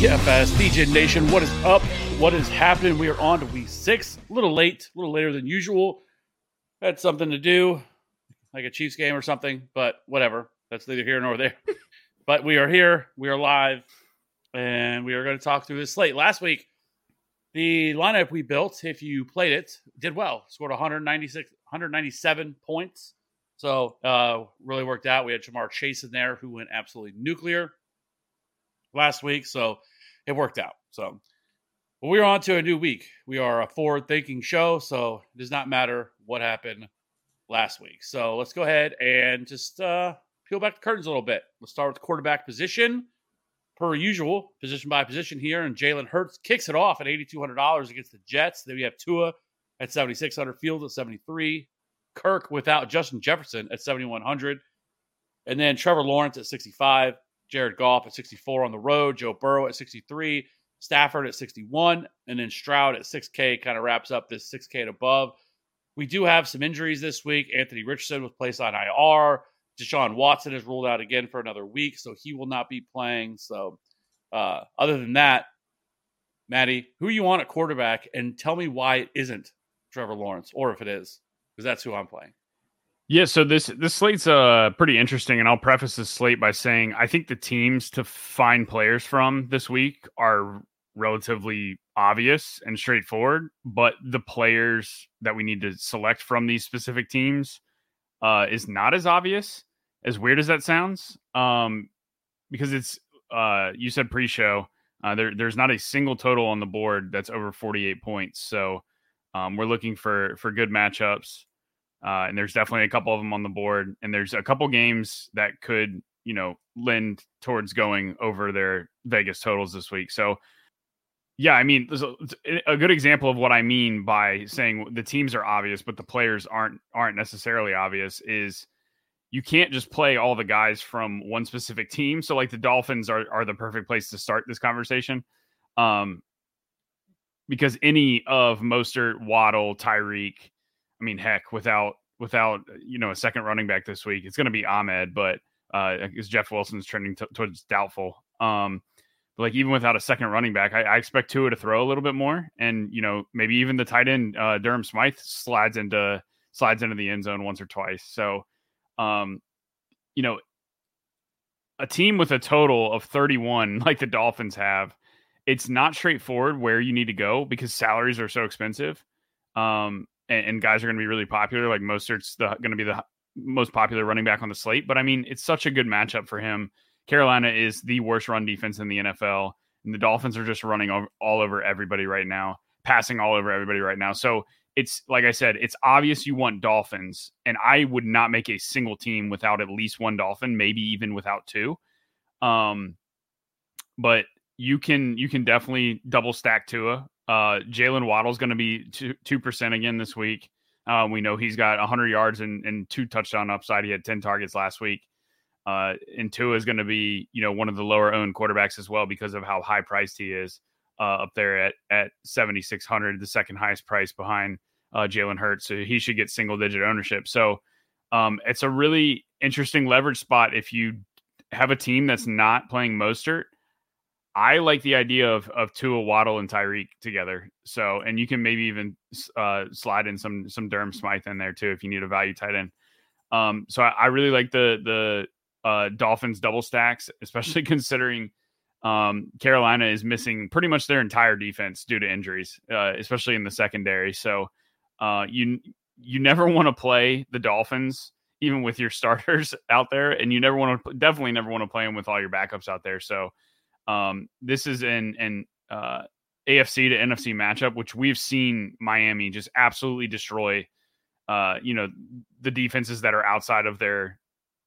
DFS, DJ Nation, what is up? What is happening? We are on to week six. A little late, a little later than usual. Had something to do, like a Chiefs game or something, but whatever. That's neither here nor there. but we are here. We are live, and we are going to talk through this slate. Last week, the lineup we built, if you played it, did well. Scored 196, 197 points. So uh, really worked out. We had Ja'Marr Chase in there, who went absolutely nuclear last week. So it worked out. So but we're on to a new week. We are a forward thinking show. So it does not matter what happened last week. So let's go ahead and just uh, peel back the curtains a little bit. Let's start with quarterback position. Per usual, position by position here. And Jalen Hurts kicks it off at $8,200 against the Jets. Then we have Tua at 7,600, Fields at 73, Kirk without Justin Jefferson at 7,100. And then Trevor Lawrence at 65, Jared Goff at 64 on the road, Joe Burrow at 63, Stafford at 61, and then Stroud at 6K kind of wraps up this 6K and above. We do have some injuries this week. Anthony Richardson was placed on IR. Deshaun Watson is ruled out again for another week, so he will not be playing. So, uh, other than that, Maddie, who you want at quarterback, and tell me why it isn't Trevor Lawrence, or if it is, because that's who I'm playing. Yeah, so this this slate's uh pretty interesting, and I'll preface this slate by saying I think the teams to find players from this week are relatively obvious and straightforward, but the players that we need to select from these specific teams uh, is not as obvious. As weird as that sounds, um, because it's uh, you said pre-show. Uh, there, there's not a single total on the board that's over 48 points. So um, we're looking for for good matchups. Uh, and there's definitely a couple of them on the board, and there's a couple games that could, you know, lend towards going over their Vegas totals this week. So, yeah, I mean, a, a good example of what I mean by saying the teams are obvious, but the players aren't aren't necessarily obvious. Is you can't just play all the guys from one specific team. So, like the Dolphins are are the perfect place to start this conversation, um, because any of Mostert, Waddle, Tyreek I mean, heck, without without you know a second running back this week, it's going to be Ahmed, but uh, because Jeff Wilson's trending t- towards doubtful. Um, but like even without a second running back, I, I, expect Tua to throw a little bit more, and you know maybe even the tight end uh, Durham Smythe slides into slides into the end zone once or twice. So, um, you know, a team with a total of 31 like the Dolphins have, it's not straightforward where you need to go because salaries are so expensive. Um, and, and guys are going to be really popular. Like Mostert's going to be the most popular running back on the slate. But I mean, it's such a good matchup for him. Carolina is the worst run defense in the NFL, and the Dolphins are just running all, all over everybody right now, passing all over everybody right now. So it's like I said, it's obvious you want Dolphins, and I would not make a single team without at least one Dolphin, maybe even without two. Um, but you can you can definitely double stack Tua. Uh, Jalen Waddle's going to be two percent again this week. Uh, we know he's got 100 yards and, and two touchdown upside. He had 10 targets last week. Uh, and Tua is going to be, you know, one of the lower owned quarterbacks as well because of how high priced he is uh, up there at at 7,600, the second highest price behind uh, Jalen Hurts. So he should get single digit ownership. So um, it's a really interesting leverage spot if you have a team that's not playing Mostert, I like the idea of of Tua Waddle and Tyreek together. So, and you can maybe even uh, slide in some some Durham Smythe in there too if you need a value tight end. Um, so I, I really like the the uh, Dolphins double stacks, especially considering um, Carolina is missing pretty much their entire defense due to injuries, uh, especially in the secondary. So uh, you you never want to play the Dolphins even with your starters out there, and you never want to definitely never want to play them with all your backups out there. So um, this is an an uh, AFC to NFC matchup, which we've seen Miami just absolutely destroy. Uh, you know the defenses that are outside of their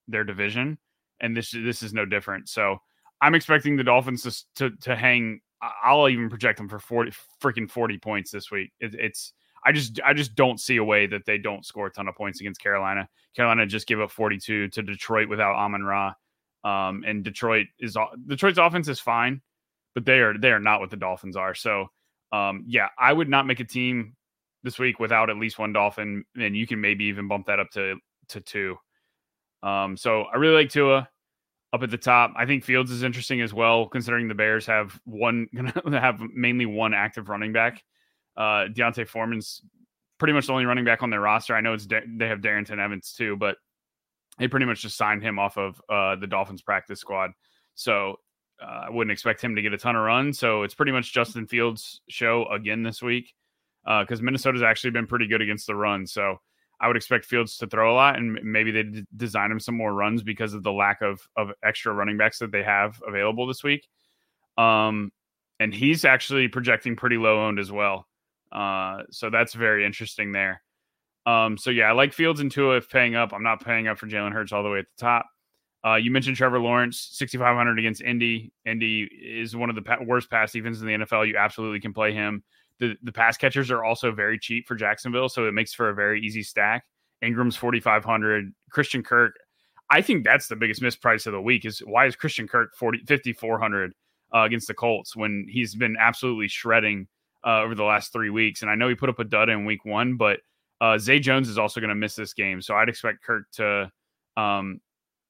their division, and this this is no different. So I'm expecting the Dolphins to to, to hang. I'll even project them for forty freaking forty points this week. It, it's I just I just don't see a way that they don't score a ton of points against Carolina. Carolina just give up 42 to Detroit without Amon Ra. Um, and Detroit is Detroit's offense is fine, but they are they are not what the Dolphins are. So um, yeah, I would not make a team this week without at least one Dolphin, and you can maybe even bump that up to to two. Um, so I really like Tua up at the top. I think Fields is interesting as well, considering the Bears have one have mainly one active running back. Uh, D'Onta Foreman's pretty much the only running back on their roster. I know it's they have Darrynton Evans too, but they pretty much just signed him off of uh, the Dolphins practice squad. So uh, I wouldn't expect him to get a ton of runs. So it's pretty much Justin Fields' show again this week because uh, Minnesota's actually been pretty good against the run. So I would expect Fields to throw a lot, and maybe they d- design him some more runs because of the lack of of extra running backs that they have available this week. Um, and he's actually projecting pretty low owned as well. Uh, so that's very interesting there. Um, so yeah, I like Fields and Tua if paying up. I'm not paying up for Jalen Hurts all the way at the top. Uh, you mentioned Trevor Lawrence, 6,500 against Indy. Indy is one of the pa- worst pass defenses in the NFL. You absolutely can play him. The the pass catchers are also very cheap for Jacksonville, so it makes for a very easy stack. Engram's 4,500. Christian Kirk, I think that's the biggest misprice of the week. Is why is Christian Kirk 40 5,400 uh, against the Colts when he's been absolutely shredding uh, over the last three weeks? And I know he put up a dud in week one, but uh, Zay Jones is also going to miss this game, so I'd expect Kirk to um,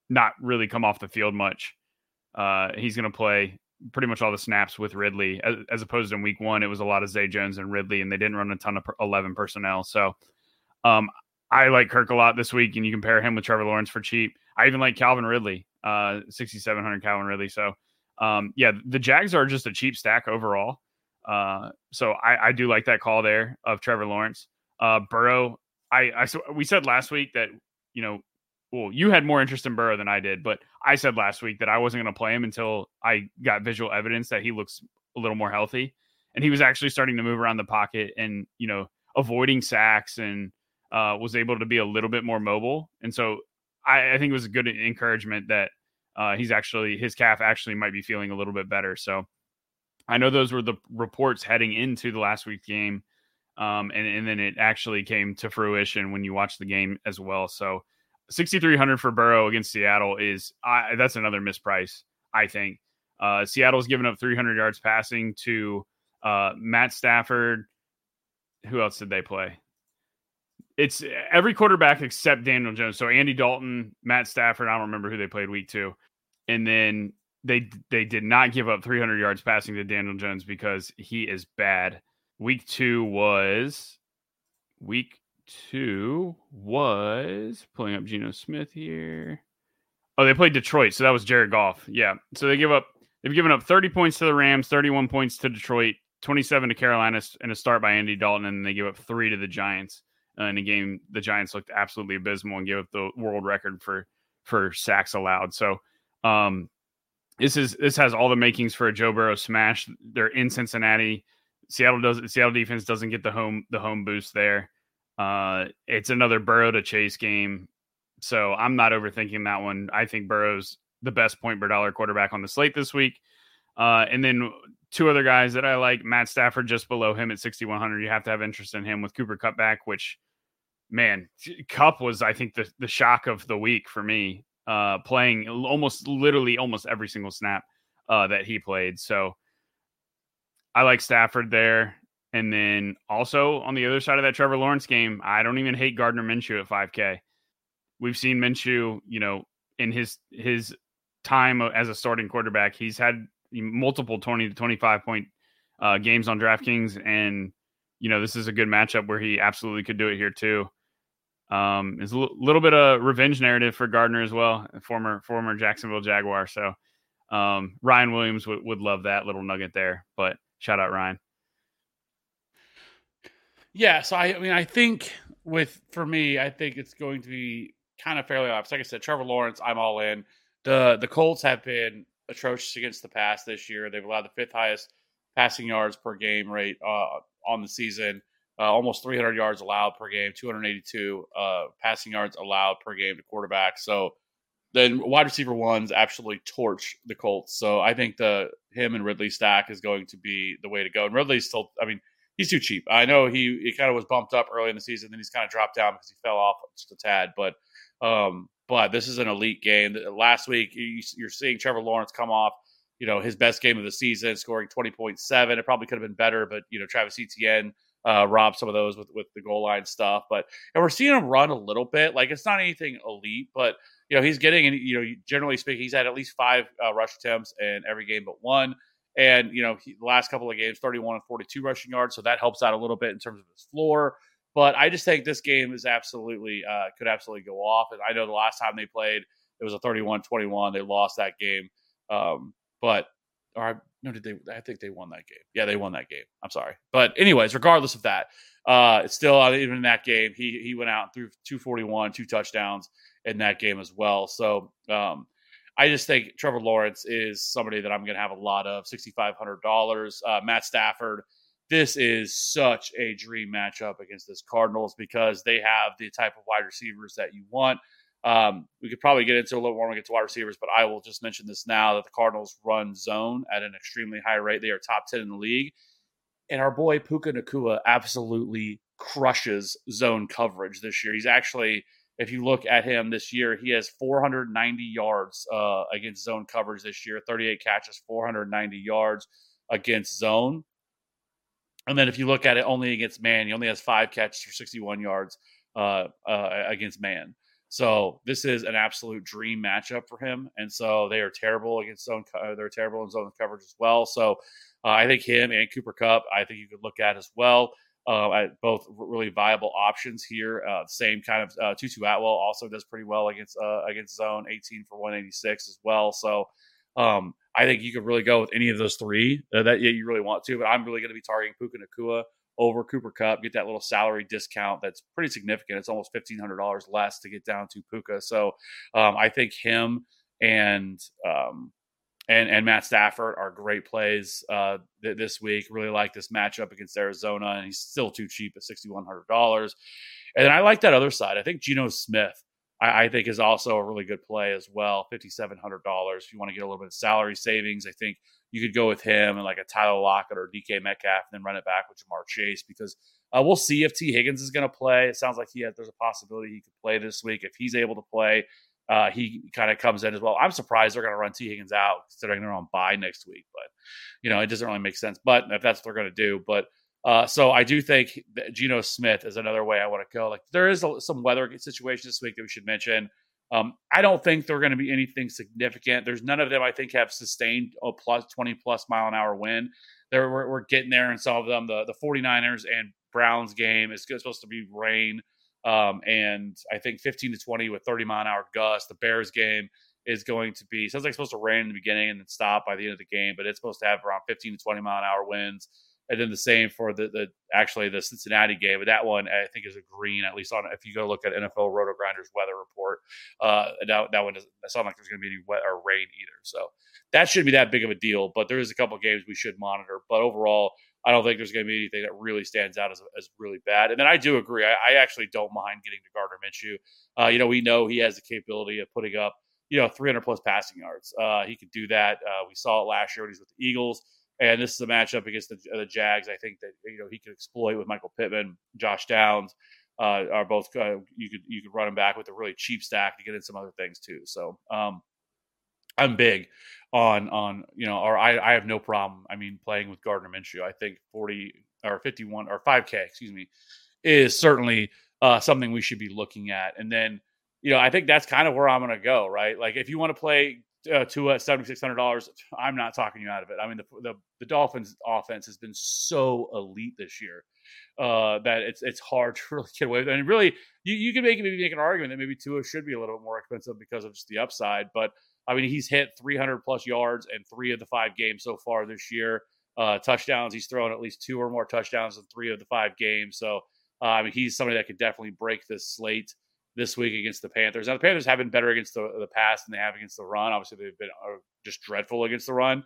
not really come off the field much. Uh, he's going to play pretty much all the snaps with Ridley, as, as, opposed to in Week One, it was a lot of Zay Jones and Ridley, and they didn't run a ton of eleven personnel. So um, I like Kirk a lot this week, and you compare him with Trevor Lawrence for cheap. I even like Calvin Ridley, uh, sixty seven hundred Calvin Ridley. So um, yeah, the Jags are just a cheap stack overall. Uh, so I, I do like that call there of Trevor Lawrence. Uh, Burrow, I, I we said last week that you know, well, you had more interest in Burrow than I did, but I said last week that I wasn't going to play him until I got visual evidence that he looks a little more healthy, and he was actually starting to move around the pocket and you know avoiding sacks and uh, was able to be a little bit more mobile, and so I, I think it was a good encouragement that uh, he's actually his calf actually might be feeling a little bit better. So I know those were the reports heading into the last week's game um, and, and then it actually came to fruition when you watch the game as well. So 6,300 for Burrow against Seattle is I, that's another misprice, I think. Uh, Seattle's given up 300 yards passing to uh, Matt Stafford. Who else did they play? It's every quarterback except Daniel Jones. So Andy Dalton, Matt Stafford. I don't remember who they played week two, and then they they did not give up 300 yards passing to Daniel Jones because he is bad. Week two was week two was pulling up Geno Smith here. Oh, they played Detroit, so that was Jared Goff. Yeah, so they give up. They've given up 30 points to the Rams, 31 points to Detroit, 27 to Carolina, and a start by Andy Dalton, and they give up three to the Giants. Uh, in a game, the Giants looked absolutely abysmal and gave up the world record for for sacks allowed. So, um, this is this has all the makings for a Joe Burrow smash. They're in Cincinnati. Seattle does Seattle defense doesn't get the home the home boost there. Uh, it's another Burrow to Chase game, so I'm not overthinking that one. I think Burrow's the best point per dollar quarterback on the slate this week. Uh, and then two other guys that I like, Matt Stafford just below him at 6100. You have to have interest in him with Cooper Kupp back, which man, Kupp was I think the the shock of the week for me. Uh, playing almost literally almost every single snap uh, that he played. So I like Stafford there. And then also on the other side of that Trevor Lawrence game, I don't even hate Gardner Minshew at 5K. We've seen Minshew, you know, in his his time as a starting quarterback. He's had multiple 20 to 25 point uh, games on DraftKings, and you know this is a good matchup where he absolutely could do it here too. Um, it's a l- little bit of revenge narrative for Gardner as well, former former Jacksonville Jaguar. So um, Ryan Williams would, would love that little nugget there. But shout out Ryan. Yeah, so I, I mean, I think with for me, I think it's going to be kind of fairly obvious. Like I said, Trevor Lawrence, I'm all in. the The Colts have been atrocious against the pass this year. They've allowed the fifth highest passing yards per game rate uh, on the season. Uh, almost 300 yards allowed per game, 282 uh, passing yards allowed per game to quarterback. So then wide receiver ones absolutely torch the Colts. So I think the him and Ridley stack is going to be the way to go. And Ridley's still, I mean, he's too cheap. I know he he kind of was bumped up early in the season, then he's kind of dropped down because he fell off just a tad. But um, but this is an elite game. Last week you're seeing Trevor Lawrence come off, you know, his best game of the season, scoring twenty point seven. It probably could have been better, but you know, Travis Etienne uh, robbed some of those with with the goal line stuff. But and we're seeing him run a little bit. Like it's not anything elite, but you know, he's getting and you know, generally speaking, he's had at least five uh, rush attempts in every game but one. And, you know, he, the last couple of games, 31 and 42 rushing yards. So that helps out a little bit in terms of his floor. But I just think this game is absolutely, uh, could absolutely go off. And I know the last time they played, it was a 31 21. They lost that game. Um, but, or no, did they? I think they won that game. Yeah, they won that game. I'm sorry. But, anyways, regardless of that, uh, it's still uh, even in that game, he, he went out and threw 241, two touchdowns in that game as well. So, um, I just think Trevor Lawrence is somebody that I'm going to have a lot of $6,500. Uh, Matt Stafford, this is such a dream matchup against this Cardinals because they have the type of wide receivers that you want. Um, we could probably get into a little more when we get to wide receivers, but I will just mention this now that the Cardinals run zone at an extremely high rate. They are top 10 in the league. And our boy Puka Nacua absolutely crushes zone coverage this year. He's actually if you look at him this year, he has 490 yards uh, against zone coverage this year, 38 catches, 490 yards against zone. And then if you look at it only against man, he only has five catches for 61 yards uh, uh, against man. So this is an absolute dream matchup for him. And so they are terrible against zone. Co- they're terrible in zone coverage as well. So uh, I think him and Cooper Kupp, I think you could look at as well uh, both really viable options here. Uh, same kind of uh, Tutu Atwell also does pretty well against uh, against zone, 18 for 186 as well. So um, I think you could really go with any of those three uh, that you really want to. But I'm really going to be targeting Puka Nacua over Cooper Kupp, get that little salary discount that's pretty significant. It's almost fifteen hundred dollars less to get down to Puka. So um, I think him and um, and and Matt Stafford are great plays uh, th- this week. Really like this matchup against Arizona, and he's still too cheap at sixty one hundred dollars. And I like that other side. I think Geno Smith, I, I think, is also a really good play as well. Fifty seven hundred dollars. If you want to get a little bit of salary savings, I think you could go with him and like a Tyler Lockett or DK Metcalf, and then run it back with Ja'Marr Chase because uh, we'll see if Tee Higgins is going to play. It sounds like he has, there's a possibility he could play this week if he's able to play uh, he kind of comes in as well. I'm surprised they're going to run Tee Higgins out considering they're on bye next week, but you know it doesn't really make sense. But if that's what they're going to do, but uh, so I do think Geno Smith is another way I want to go. Like there is a, some weather situation this week that we should mention. Um, I don't think they're going to be anything significant. There's none of them I think have sustained a plus 20 plus mile an hour wind. There we're, we're getting there in some of them. The the 49ers and Browns game is supposed to be rain. Um, and I think 15 to 20 with 30 mile an hour gusts. The Bears game is going to be sounds like it's supposed to rain in the beginning and then stop by the end of the game, but it's supposed to have around 15 to 20 mile an hour winds. And then the same for the, the actually the Cincinnati game, but that one I think is a green at least on if you go look at NFL RotoGrinders weather report. Uh, that, that one doesn't sound like there's going to be any wet or rain either, so that shouldn't be that big of a deal. But there is a couple games we should monitor. But overall, I don't think there's going to be anything that really stands out as, as really bad. And then I do agree. I, I actually don't mind getting to Gardner Minshew. Uh, you know, we know he has the capability of putting up, you know, 300 plus passing yards. Uh, he could do that. Uh, we saw it last year when he was with the Eagles. And this is a matchup against the, the Jags. I think that you know he could exploit with Michael Pittman, Josh Downs uh, are both. Uh, you could you could run him back with a really cheap stack to get in some other things too. So um, I'm big on on you know, or I, I have no problem. I mean, playing with Gardner Minshew, I think 40 or 51 or 5K, excuse me, is certainly uh, something we should be looking at. And then, you know, I think that's kind of where I'm going to go, right? Like, if you want to play uh, Tua at seventy six hundred dollars. I'm not talking you out of it. I mean, the, the the Dolphins' offense has been so elite this year uh, that it's it's hard to really get away with. it. And really, you you can make maybe make an argument that maybe Tua should be a little bit more expensive because of just the upside. But I mean, he's hit 300 plus yards in three of the five games so far this year. Uh, touchdowns, he's thrown at least two or more touchdowns in three of the five games. So uh, I mean, he's somebody that could definitely break this slate this week against the Panthers. Now the Panthers have been better against the, the pass than they have against the run. Obviously, they've been uh, just dreadful against the run.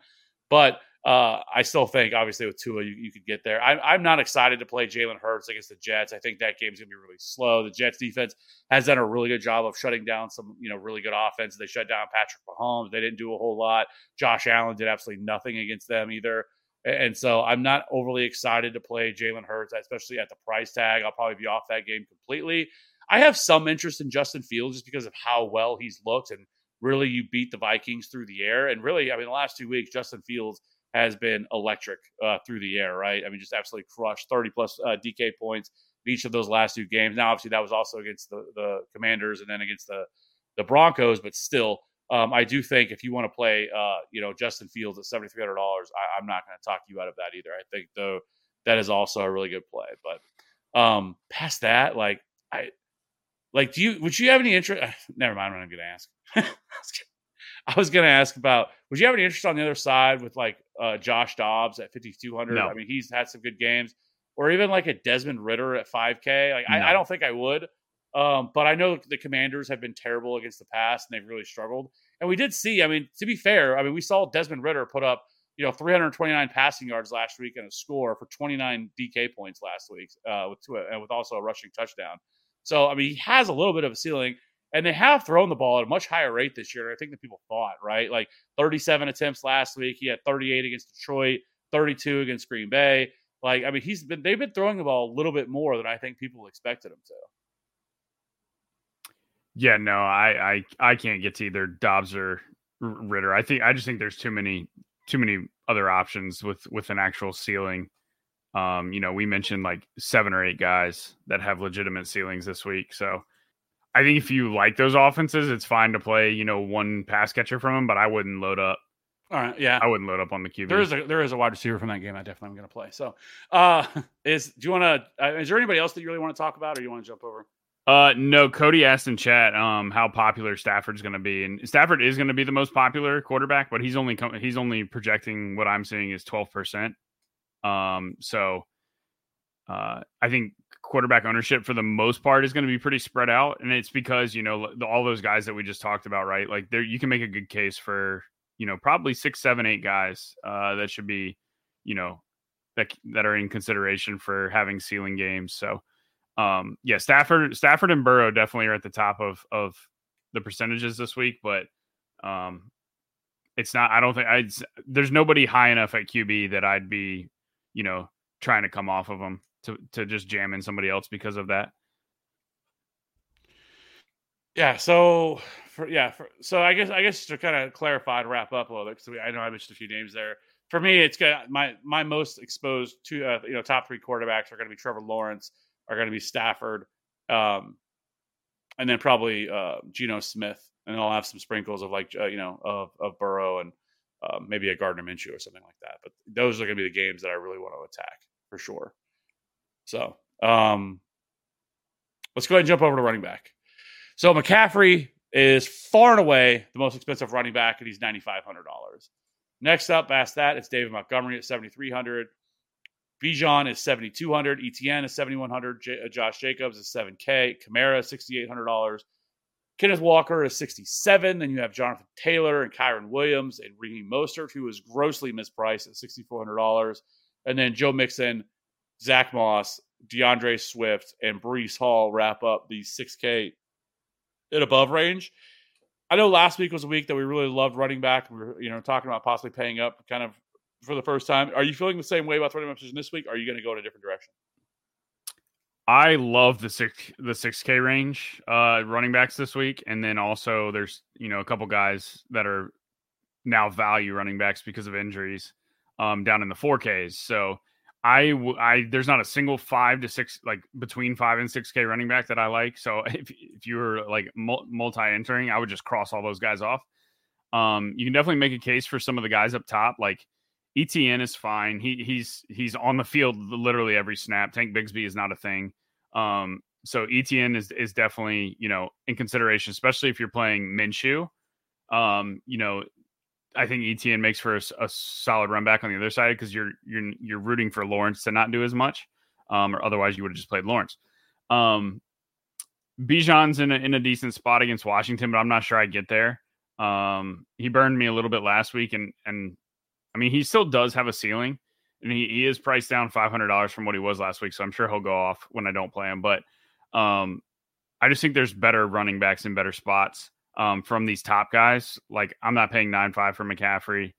But uh, I still think, obviously, with Tua, you, you could get there. I'm, I'm not excited to play Jalen Hurts against the Jets. I think that game's going to be really slow. The Jets defense has done a really good job of shutting down some, you know, really good offense. They shut down Patrick Mahomes. They didn't do a whole lot. Josh Allen did absolutely nothing against them either. And so I'm not overly excited to play Jalen Hurts, especially at the price tag. I'll probably be off that game completely. I have some interest in Justin Fields just because of how well he's looked and really you beat the Vikings through the air. And really, I mean, the last two weeks, Justin Fields has been electric uh, through the air, right? I mean, just absolutely crushed 30 plus uh, DK points in each of those last two games. Now, obviously, that was also against the, the Commanders and then against the, the Broncos, but still, um, I do think if you want to play, uh, you know, Justin Fields at seventy three hundred dollars, I'm not going to talk you out of that either. I think though that is also a really good play. But um, past that, like I, like, do you would you have any interest? Never mind, what I'm going to ask. I was going to ask about would you have any interest on the other side with like uh, Josh Dobbs at fifty two hundred? No. I mean, he's had some good games, or even like a Desmond Ridder at five K. Like, No. I, I don't think I would. Um, but I know the Commanders have been terrible against the pass and they've really struggled. And we did see, I mean, to be fair, I mean, we saw Desmond Ridder put up, you know, 329 passing yards last week and a score for 29 DK points last week, uh, with two, and with also a rushing touchdown. So, I mean, he has a little bit of a ceiling, and they have thrown the ball at a much higher rate this year. I think than people thought, right? Like 37 attempts last week. He had 38 against Detroit, 32 against Green Bay. Like, I mean, he's been they've been throwing the ball a little bit more than I think people expected him to. Yeah, no, I, I I can't get to either Dobbs or Ridder. I think I just think there's too many too many other options with with an actual ceiling. Um, you know, we mentioned like seven or eight guys that have legitimate ceilings this week. So I think if you like those offenses, it's fine to play, you know, one pass catcher from them, but I wouldn't load up. All right, yeah. I wouldn't load up on the QB. There is a there is a wide receiver from that game. I definitely am going to play. So, uh, is do you want to? Uh, is there anybody else that you really want to talk about, or you want to jump over? Uh, no. Cody asked in chat, um, how popular Stafford's going to be, and Stafford is going to be the most popular quarterback, but he's only com- he's only projecting what I'm seeing is twelve percent. Um, so, uh, I think quarterback ownership for the most part is going to be pretty spread out, and it's because you know the, all those guys that we just talked about, right? Like there, you can make a good case for you know probably six, seven, eight guys uh, that should be, you know, that that are in consideration for having ceiling games. So um yeah stafford stafford and burrow definitely are at the top of of the percentages this week but um it's not i don't think i there's nobody high enough at qb that i'd be you know trying to come off of them to to just jam in somebody else because of that Yeah. So, for, yeah. For, so I guess I guess to kind of clarify to wrap up a little bit, because I know I mentioned a few names there. For me, it's got my my most exposed to uh, you know top three quarterbacks are going to be Trevor Lawrence, are going to be Stafford, um, and then probably uh, Geno Smith, and I'll have some sprinkles of like uh, you know of of Burrow and uh, maybe a Gardner Minshew or something like that. But those are going to be the games that I really want to attack for sure. So um, let's go ahead and jump over to running back. So McCaffrey is far and away the most expensive running back, and he's ninety five hundred dollars. Next up, past that, it's David Montgomery at seventy three hundred. Bijan is seventy two hundred. ETN is seventy one hundred. J- uh, Josh Jacobs is seven K. Kamara sixty eight hundred dollars. Kenneth Walker is sixty seven. Then you have Jonathan Taylor and Kyren Williams and Raheem Mostert, who is grossly mispriced at sixty four hundred dollars. And then Joe Mixon, Zach Moss, D'Andre Swift, and Breece Hall wrap up the six K and above range. I know last week was a week that we really loved running back. We were, you know, talking about possibly paying up kind of for the first time. Are you feeling the same way about the running back position this week? Are you going to go in a different direction? I love the six the 6k range uh running backs this week and then also there's you know a couple guys that are now value running backs because of injuries um down in the 4ks so I, I there's not a single five to six like between five and six K running back that I like. So if if you were like multi entering, I would just cross all those guys off. Um, you can definitely make a case for some of the guys up top, like ETN is fine. He he's he's on the field literally every snap. Tank Bigsby is not a thing. Um, so ETN is is definitely you know in consideration, especially if you're playing Minshew. Um, you know, I think ETN makes for a, a solid run back on the other side because you're you're you're rooting for Lawrence to not do as much, um, or otherwise you would have just played Lawrence. Um, Bijan's in a, in a decent spot against Washington, but I'm not sure I get there. Um, he burned me a little bit last week, and and I mean he still does have a ceiling, and he, he is priced down five hundred dollars from what he was last week, so I'm sure he'll go off when I don't play him. But um, I just think there's better running backs in better spots um, from these top guys. Like I'm not paying nine five for McCaffrey.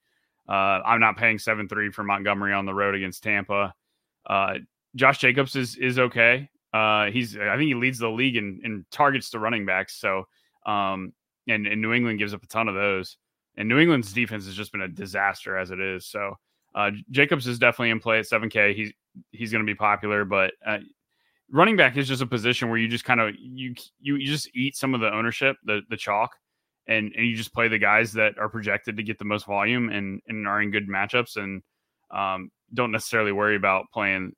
Uh, I'm not paying seven three for Montgomery on the road against Tampa. Uh, Josh Jacobs is is okay. Uh, he's I think he leads the league in, in targets to running backs. So um, and, and New England gives up a ton of those. And New England's defense has just been a disaster as it is. So uh, Jacobs is definitely in play at 7K. He's he's going to be popular, but uh, running back is just a position where you just kind of you, you you just eat some of the ownership, the the chalk, and and you just play the guys that are projected to get the most volume and and are in good matchups and um, don't necessarily worry about playing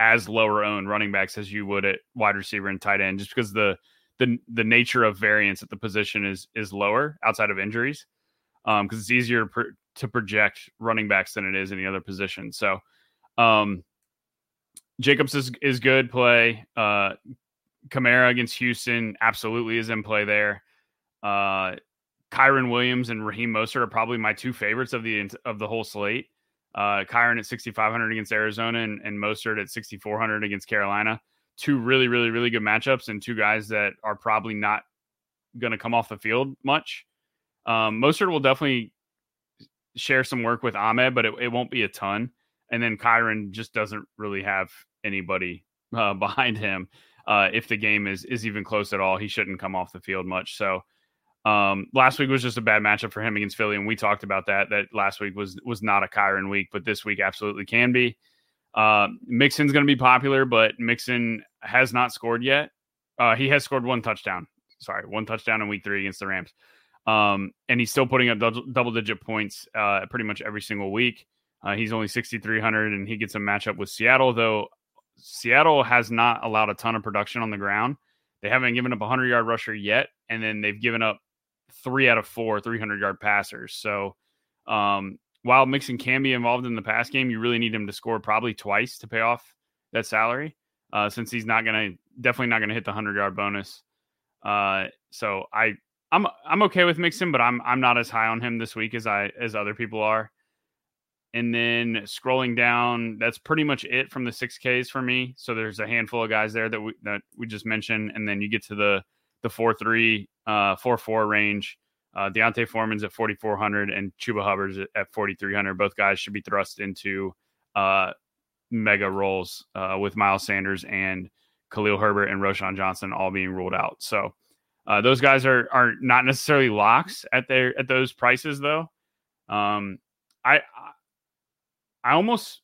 as lower owned running backs as you would at wide receiver and tight end, just because the the the nature of variance at the position is is lower outside of injuries, because um, it's easier to, project running backs than it is any other position. So, um, Jacobs is is good play. Uh, Kamara against Houston absolutely is in play there. Uh, Kyren Williams and Raheem Mostert are probably my two favorites of the of the whole slate. Uh, Kyren at 6,500 against Arizona and, and Mostert at 6,400 against Carolina two really, really, really good matchups and two guys that are probably not going to come off the field much. Um, Mostert will definitely share some work with Ahmed, but it, it won't be a ton. And then Kyren just doesn't really have anybody uh, behind him. Uh, if the game is is even close at all, he shouldn't come off the field much. So um, last week was just a bad matchup for him against Philly, and we talked about that. That last week was was not a Kyren week, but this week absolutely can be. Uh, Mixon's going to be popular, but Mixon has not scored yet. Uh, he has scored one touchdown. Sorry, one touchdown in week three against the Rams. Um, and he's still putting up double digit points uh, pretty much every single week. Uh, he's only 6,300 and he gets a matchup with Seattle, though Seattle has not allowed a ton of production on the ground. They haven't given up a 100 yard rusher yet, and then they've given up three out of four 300 yard passers. So um, while Mixon can be involved in the pass game, you really need him to score probably twice to pay off that salary. Uh, since he's not gonna definitely not gonna hit the hundred yard bonus. Uh, so I I'm I'm okay with Mixon, but I'm I'm not as high on him this week as I as other people are. And then scrolling down, that's pretty much it from the six Ks for me. So there's a handful of guys there that we that we just mentioned, and then you get to the the four three uh four four range. Uh, D'Onta Foreman's at 4,400 and Chuba Hubbard's at 4,300. Both guys should be thrust into uh, mega roles uh, with Miles Sanders and Khalil Herbert and Roschon Johnson all being ruled out. So uh, those guys are are not necessarily locks at their at those prices though. Um, I I almost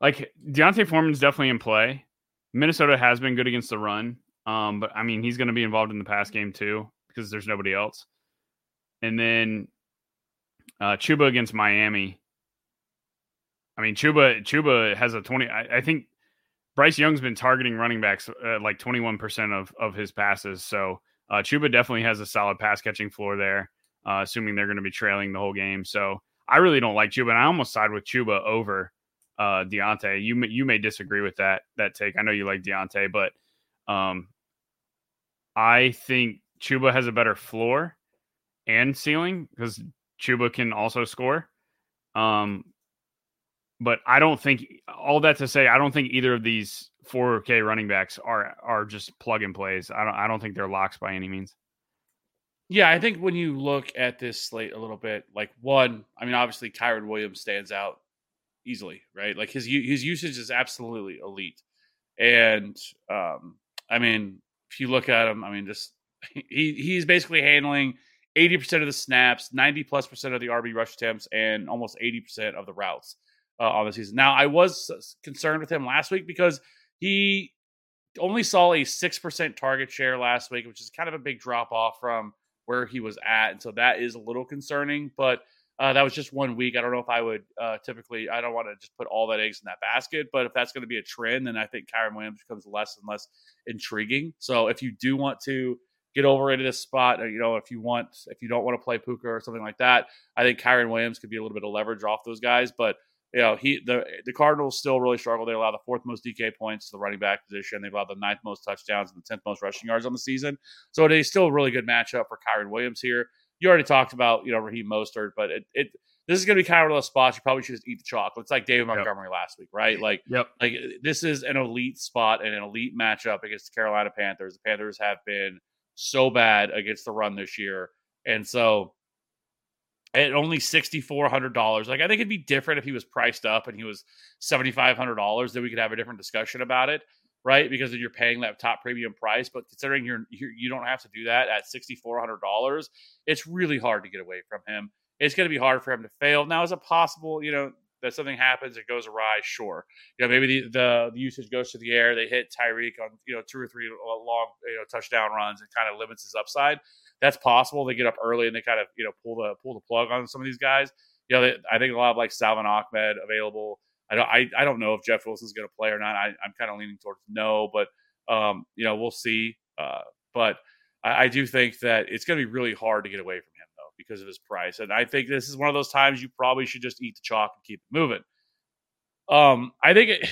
like D'Onta Foreman's definitely in play. Minnesota has been good against the run, um, but I mean he's going to be involved in the pass game too because there's nobody else and then uh, Chuba against Miami. I mean, Chuba Chuba has a twenty. I, I think Bryce Young's been targeting running backs uh, like twenty one percent of of his passes. So uh, Chuba definitely has a solid pass catching floor there, uh, assuming they're going to be trailing the whole game. So I really don't like Chuba, and I almost side with Chuba over uh, D'Onta. You may, you may disagree with that that take. I know you like D'Onta, but um, I think Chuba has a better floor and ceiling because Chuba can also score. Um, but I don't think all that to say I don't think either of these 4K running backs are are just plug and plays. I don't I don't think they're locks by any means. Yeah, I think when you look at this slate a little bit, like one, I mean, obviously Kyren Williams stands out easily, right? Like his his usage is absolutely elite, and um, I mean, if you look at him, I mean, just he he's basically handling 80% of the snaps, 90 plus percent of the RB rush attempts, and almost 80% of the routes uh, on the season. Now, I was concerned with him last week because he only saw a 6% target share last week, which is kind of a big drop off from where he was at, and so that is a little concerning. But uh, that was just one week. I don't know if I would uh, typically. I don't want to just put all that eggs in that basket. But if that's going to be a trend, then I think Kyren Williams becomes less and less intriguing. So if you do want to get over into this spot, or, you know, if you want, if you don't want to play Puka or something like that, I think Kyren Williams could be a little bit of leverage off those guys. But you know, he the the Cardinals still really struggle. They allow the fourth most DK points to the running back position. They've allowed the ninth most touchdowns and the tenth most rushing yards on the season. So it is still a really good matchup for Kyren Williams here. You already talked about you know Raheem Mostert, but it, it this is going to be kind of one of those spots you probably should just eat the chocolate. It's like David Montgomery yep. last week, right? Like, yep. like this is an elite spot and an elite matchup against the Carolina Panthers. The Panthers have been so bad against the run this year, and so at only sixty four hundred dollars, like I think it'd be different if he was priced up and he was seventy five hundred dollars. Then we could have a different discussion about it, right? Because then you're paying that top premium price. But considering you're, you're you don't have to do that at sixty four hundred dollars, it's really hard to get away from him it's going to be hard for him to fail. Now, is it possible, you know, that something happens, it goes awry? Sure. You know, maybe the, the, the usage goes to the air. They hit Tyreek on, you know, two or three uh, long, you know, touchdown runs and kind of limits his upside. That's possible. They get up early and they kind of, you know, pull the pull the plug on some of these guys. You know, they, I think a lot of like Salvon Ahmed available. I don't, I, I don't know if Jeff Wilson's going to play or not. I, I'm kind of leaning towards no, but um, you know, we'll see. Uh, but I, I do think that it's going to be really hard to get away from him though because of his price. And I think this is one of those times you probably should just eat the chalk and keep it moving. Um, I think it,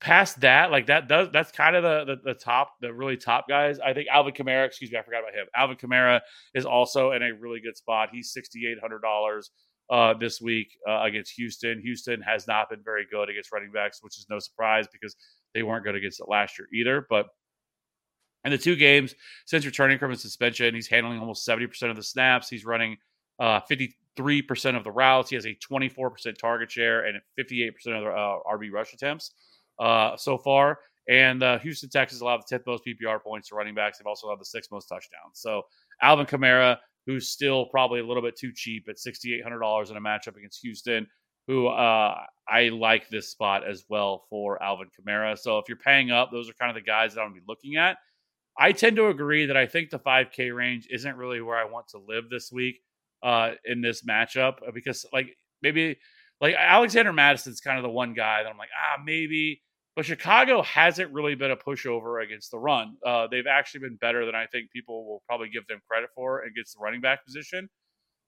past that, like that does that's kind of the, the, the top, the really top guys. I think Alvin Kamara, excuse me, I forgot about him. Alvin Kamara is also in a really good spot. He's sixty eight hundred dollars uh, this week uh, against Houston. Houston has not been very good against running backs, which is no surprise because they weren't good against it last year either. But in the two games since returning from his suspension, he's handling almost 70% of the snaps. He's running uh, 53% of the routes. He has a 24% target share and 58% of the uh, RB rush attempts uh, so far. And uh, Houston Texans allowed the 10th most PPR points to running backs. They've also allowed the sixth most touchdowns. So Alvin Kamara, who's still probably a little bit too cheap at $6,800 in a matchup against Houston, who uh, I like this spot as well for Alvin Kamara. So if you're paying up, those are kind of the guys that I'm going to be looking at. I tend to agree that I think the 5K range isn't really where I want to live this week uh, in this matchup because, like, maybe like Alexander Mattison's kind of the one guy that I'm like, ah, maybe. But Chicago hasn't really been a pushover against the run. Uh, they've actually been better than I think people will probably give them credit for against the running back position.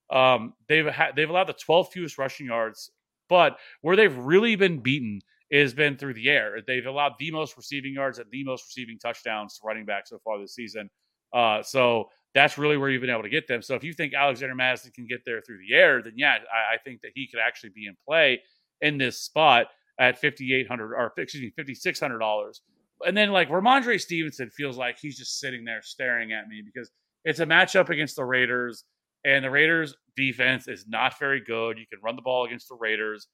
Um, they've ha- they've allowed the 12th fewest rushing yards, but where they've really been beaten has been through the air. They've allowed the most receiving yards and the most receiving touchdowns to running back so far this season. Uh, so that's really where you've been able to get them. So if you think Alexander Mattison can get there through the air, then yeah, I, I think that he could actually be in play in this spot at fifty eight hundred or excuse me fifty six hundred dollars. And then like Rhamondre Stevenson feels like he's just sitting there staring at me because it's a matchup against the Raiders, and the Raiders defense is not very good. You can run the ball against the Raiders.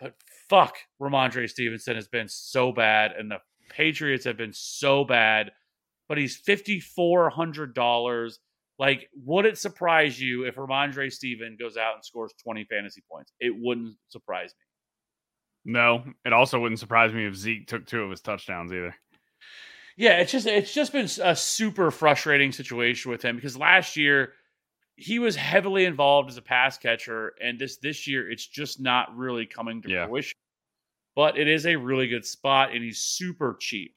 But fuck, Rhamondre Stevenson has been so bad, and the Patriots have been so bad. But he's fifty four hundred dollars. Like, would it surprise you if Rhamondre Steven goes out and scores twenty fantasy points? It wouldn't surprise me. No, it also wouldn't surprise me if Zeke took two of his touchdowns either. Yeah, it's just it's just been a super frustrating situation with him because last year he was heavily involved as a pass catcher, and this this year it's just not really coming to yeah. fruition. But it is a really good spot, and he's super cheap.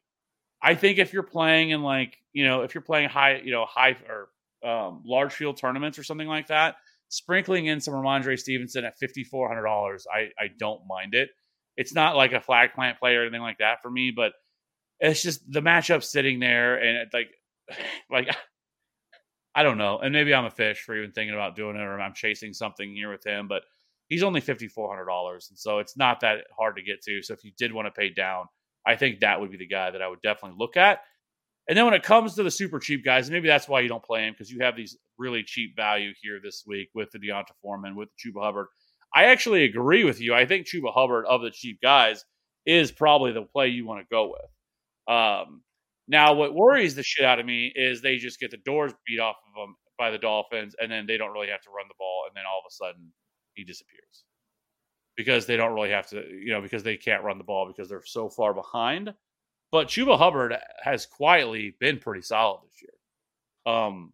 I think if you're playing in like you know if you're playing high you know high or um, large field tournaments or something like that, sprinkling in some Rhamondre Stevenson at fifty four hundred dollars, I I don't mind it. It's not like a flag plant play or anything like that for me, but it's just the matchup sitting there and like like I don't know. And maybe I'm a fish for even thinking about doing it, or I'm chasing something here with him. But he's only fifty four hundred dollars, and so it's not that hard to get to. So if you did want to pay down, I think that would be the guy that I would definitely look at. And then when it comes to the super cheap guys, maybe that's why you don't play him because you have these really cheap value here this week with the D'Onta Foreman, with the Chuba Hubbard. I actually agree with you. I think Chuba Hubbard of the cheap guys is probably the play you want to go with. Um, now, what worries the shit out of me is they just get the doors beat off of them by the Dolphins, and then they don't really have to run the ball, and then all of a sudden he disappears because they don't really have to, you know, because they can't run the ball because they're so far behind. But Chuba Hubbard has quietly been pretty solid this year. Um,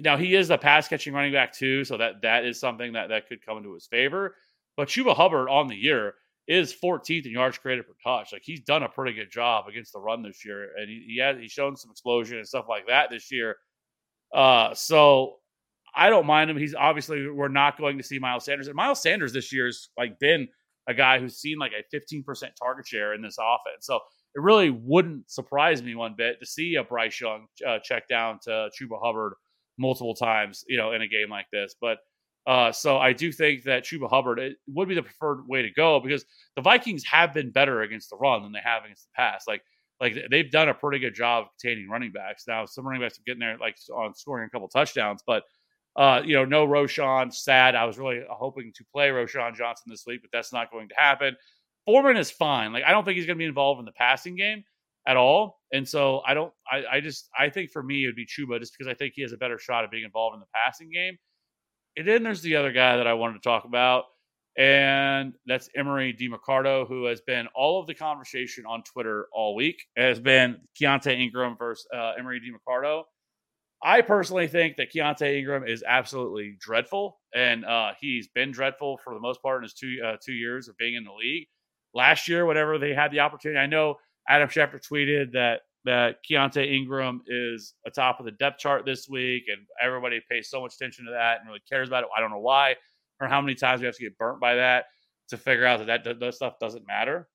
Now he is a pass catching running back too, so that that is something that that could come into his favor. But Chuba Hubbard on the year is 14th in yards created per touch. Like he's done a pretty good job against the run this year, and he, he has he's shown some explosion and stuff like that this year. Uh, so I don't mind him. He's obviously we're not going to see Miles Sanders, and Miles Sanders this year has like been a guy who's seen like a 15% target share in this offense. So it really wouldn't surprise me one bit to see a Bryce Young uh, check down to Chuba Hubbard multiple times, you know, in a game like this. But uh, so I do think that Chuba Hubbard it would be the preferred way to go because the Vikings have been better against the run than they have against the pass. Like like they've done a pretty good job containing running backs. Now some running backs are getting there like on scoring a couple touchdowns, but uh, you know, no Roschon. Sad. I was really hoping to play Roschon Johnson this week, but that's not going to happen. Foreman is fine. Like I don't think he's going to be involved in the passing game at all. And so I don't. I, I just I think for me it would be Chuba just because I think he has a better shot of being involved in the passing game. And then there's the other guy that I wanted to talk about, and that's Emari Demercado, who has been all of the conversation on Twitter all week. It has been Keaontay Ingram versus uh, Emari Demercado. I personally think that Keaontay Ingram is absolutely dreadful, and uh, he's been dreadful for the most part in his two uh, two years of being in the league. Last year, whenever they had the opportunity, I know Adam Schefter tweeted that that Keaontay Ingram is atop of the depth chart this week, and everybody pays so much attention to that and really cares about it. I don't know why or how many times we have to get burnt by that to figure out that that, that stuff doesn't matter.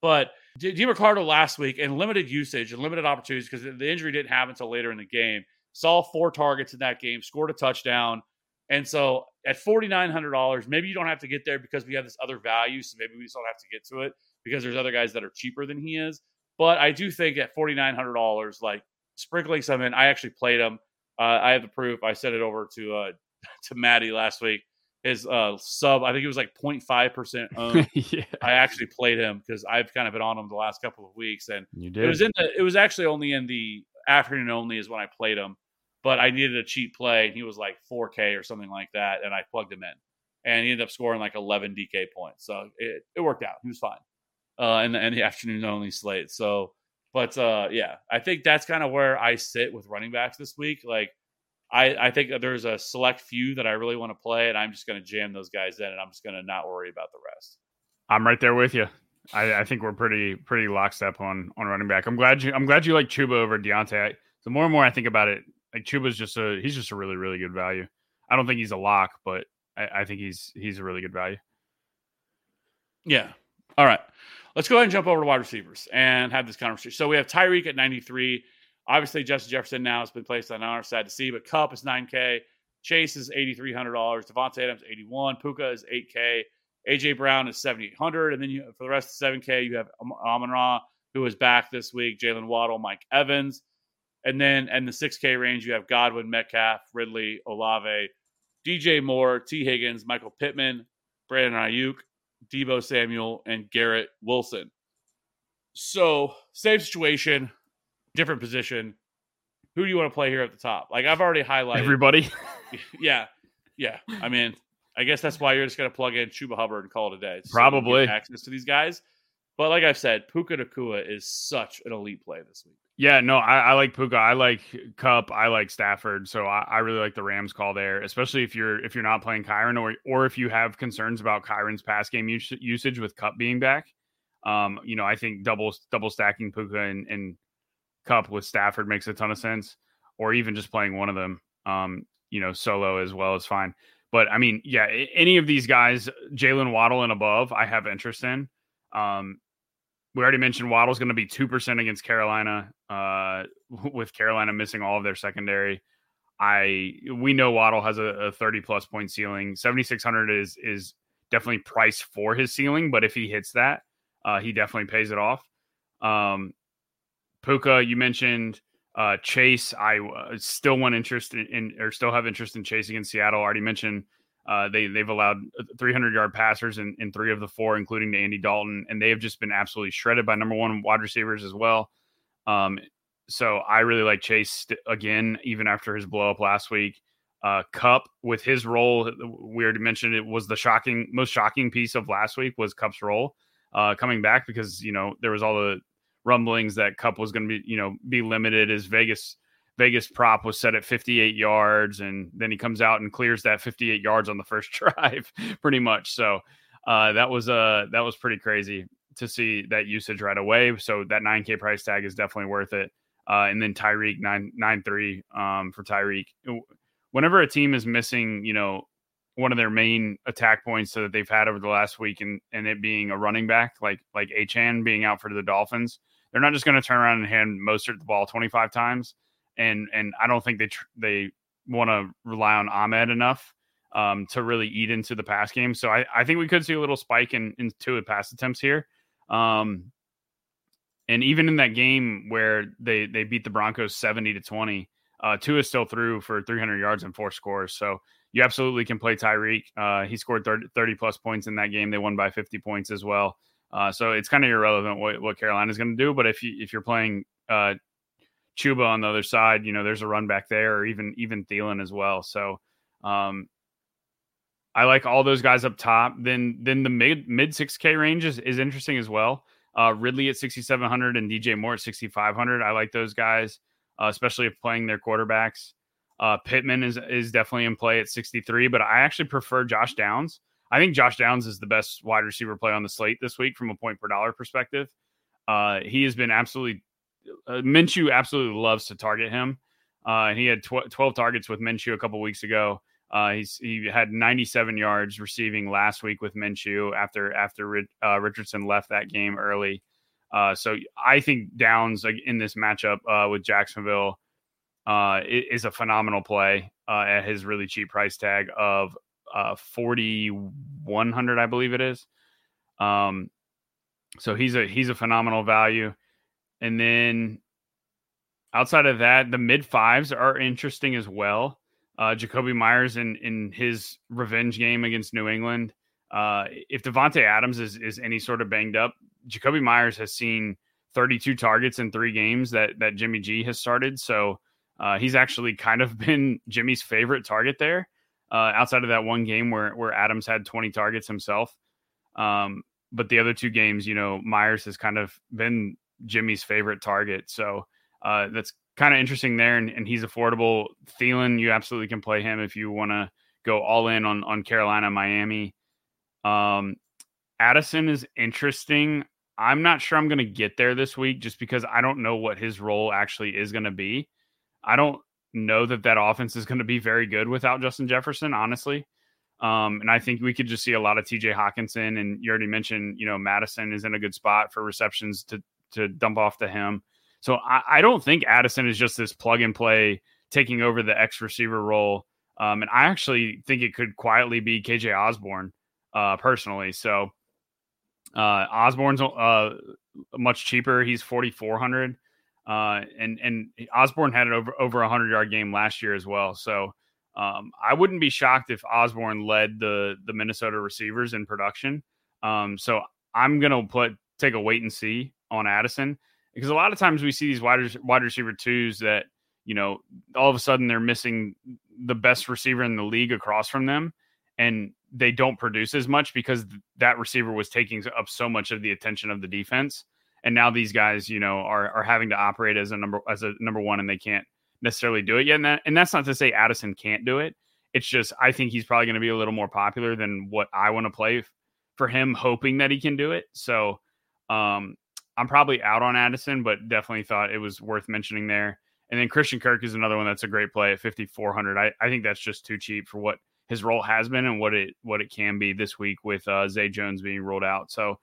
But DeMercado last week in limited usage and limited opportunities because the injury didn't happen until later in the game. Saw four targets in that game, scored a touchdown. And so at $4,900, maybe you don't have to get there because we have this other value. So maybe we just don't have to get to it because there's other guys that are cheaper than he is. But I do think at $4,900, like sprinkling some in, I actually played him. Uh, I have the proof. I sent it over to uh, to Maddie last week his uh, sub. I think it was like 0.5 percent owned. yeah. I actually played him because I've kind of been on him the last couple of weeks, and You did. it was in the. It was actually only in the afternoon only is when I played him, but I needed a cheap play, and he was like 4K or something like that, and I plugged him in, and he ended up scoring like 11 DK points, so it, it worked out. He was fine, uh, in the in the afternoon only slate. So, but uh, yeah, I think that's kind of where I sit with running backs this week, like. I, I think there's a select few that I really want to play, and I'm just going to jam those guys in, and I'm just going to not worry about the rest. I'm right there with you. I, I think we're pretty pretty lockstep on on running back. I'm glad you I'm glad you like Chuba over D'Onta. I, the more and more I think about it, like Chuba's just a he's just a really really good value. I don't think he's a lock, but I, I think he's he's a really good value. Yeah. All right. Let's go ahead and jump over to wide receivers and have this conversation. So we have Tyreek at 93. Obviously, Justin Jefferson now has been placed on our side to see, but Kupp is 9K. Chase is $8,300. Davante Adams 81. Puka is 8K. AJ Brown is 7,800. And then you, for the rest of 7K, you have Am- Amon Ra, who is back this week, Jaylen Waddle, Mike Evans. And then in the 6K range, you have Godwin, Metcalf, Ridley, Olave, DJ Moore, T. Higgins, Michael Pittman, Brandon Aiyuk, Deebo Samuel, and Garrett Wilson. So, same situation, different position. Who do you want to play here at the top? Like I've already highlighted. Everybody, yeah, yeah. I mean, I guess that's why you're just going to plug in Chuba Hubbard and call it a day. so Probably. access to these guys. But like I've said, Puka Nacua is such an elite play this week. yeah, no, I, I like Puka. I like Kupp. I like Stafford. So I, I really like the Rams call there, especially if you're if you're not playing Kyren or or if you have concerns about Kyren's pass game us- usage with Kupp being back. Um, you know, I think double double stacking Puka and, and Kupp with Stafford makes a ton of sense, or even just playing one of them. Um, you know, solo as well is fine. But I mean, yeah, any of these guys, Jaylen Waddle and above, I have interest in. Um, we already mentioned Waddle's going to be two percent against Carolina, uh, with Carolina missing all of their secondary. I we know Waddle has a, a thirty plus point ceiling. Seventy six hundred is is definitely priced for his ceiling, but if he hits that, uh, he definitely pays it off. Um, Puka, you mentioned uh, Chase. I uh, still want interest in, in or still have interest in Chase against Seattle. Already mentioned uh, they they've allowed 300 yard passers in, in three of the four, including to Andy Dalton, and they have just been absolutely shredded by number one wide receivers as well. Um, so I really like Chase again, even after his blow up last week. Uh, Kupp with his role, we already mentioned it was the shocking, most shocking piece of last week was Kupp's role uh, coming back because you know there was all the rumblings that Kupp was going to be you know be limited as Vegas Vegas prop was set at 58 yards, and then he comes out and clears that 58 yards on the first drive, pretty much. So uh, that was uh that was pretty crazy to see that usage right away. So that 9K price tag is definitely worth it. Uh, and then Tyreek nine nine three um, for Tyreek. Whenever a team is missing, you know, one of their main attack points that they've had over the last week, and and it being a running back like like Achane being out for the Dolphins, they're not just going to turn around and hand Mostert the ball 25 times. And and I don't think they tr- they want to rely on Ahmed enough um, to really eat into the pass game. So I, I think we could see a little spike in in two pass attempts here. Um, and even in that game where they they beat the Broncos 70 to 20, uh, Tua still through for 300 yards and four scores. So you absolutely can play Tyreek. Uh, he scored 30, 30, plus points in that game. They won by 50 points as well. Uh, so it's kind of irrelevant what, what Carolina is going to do. But if you if you're playing uh, Chuba on the other side, you know there's a run back there, or even even Thielen as well. So um, I like all those guys up top. Then then the mid mid six K range is, is interesting as well. Uh, Ridley at 6,700 and DJ Moore at 6,500. I like those guys, uh, especially if playing their quarterbacks. Uh, Pittman is is definitely in play at 63, but I actually prefer Josh Downs. I think Josh Downs is the best wide receiver play on the slate this week from a point per dollar perspective. Uh, he has been absolutely uh, Minshew absolutely loves to target him. Uh, he had tw- 12 targets with Minshew a couple weeks ago. Uh, he's he had 97 yards receiving last week with Minshew after after uh, Richardson left that game early. Uh, so I think Downs in this matchup uh, with Jacksonville uh, is a phenomenal play uh, at his really cheap price tag of 4100, I believe it is. Um, so he's a he's a phenomenal value. And then outside of that, the mid fives are interesting as well. Uh, Jakobi Meyers in in his revenge game against New England. Uh, if Davante Adams is is any sort of banged up, Jakobi Meyers has seen 32 targets in three games that that Jimmy G has started. So uh, he's actually kind of been Jimmy's favorite target there. Uh, outside of that one game where where Adams had 20 targets himself, um, but the other two games, you know, Meyers has kind of been Jimmy's favorite target. So uh, that's kind of interesting there, and, and he's affordable. Thielen, you absolutely can play him if you want to go all in on on Carolina, Miami. Um, Addison is interesting. I'm not sure I'm going to get there this week just because I don't know what his role actually is going to be. I don't know that that offense is going to be very good without Justin Jefferson, honestly. Um, and I think we could just see a lot of TJ Hockenson. And you already mentioned, you know, Mattison is in a good spot for receptions to to dump off to him. So I, I don't think Addison is just this plug and play taking over the X receiver role. Um, and I actually think it could quietly be KJ Osborn uh, personally. So uh, Osborn's uh, much cheaper. He's forty four hundred, uh, and and Osborn had an over over a hundred yard game last year as well. So um, I wouldn't be shocked if Osborn led the the Minnesota receivers in production. Um, so I'm gonna put take a wait and see on Addison because a lot of times we see these wide wide receiver twos that you know all of a sudden they're missing the best receiver in the league across from them and they don't produce as much because that receiver was taking up so much of the attention of the defense and now these guys you know are are having to operate as a number as a number one and they can't necessarily do it yet and, that, and that's not to say Addison can't do it it's just I think he's probably going to be a little more popular than what I want to play for him hoping that he can do it so um I'm probably out on Addison, but definitely thought it was worth mentioning there. And then Christian Kirk is another one that's a great play at 5400. I, I think that's just too cheap for what his role has been and what it what it can be this week with uh, Zay Jones being ruled out. So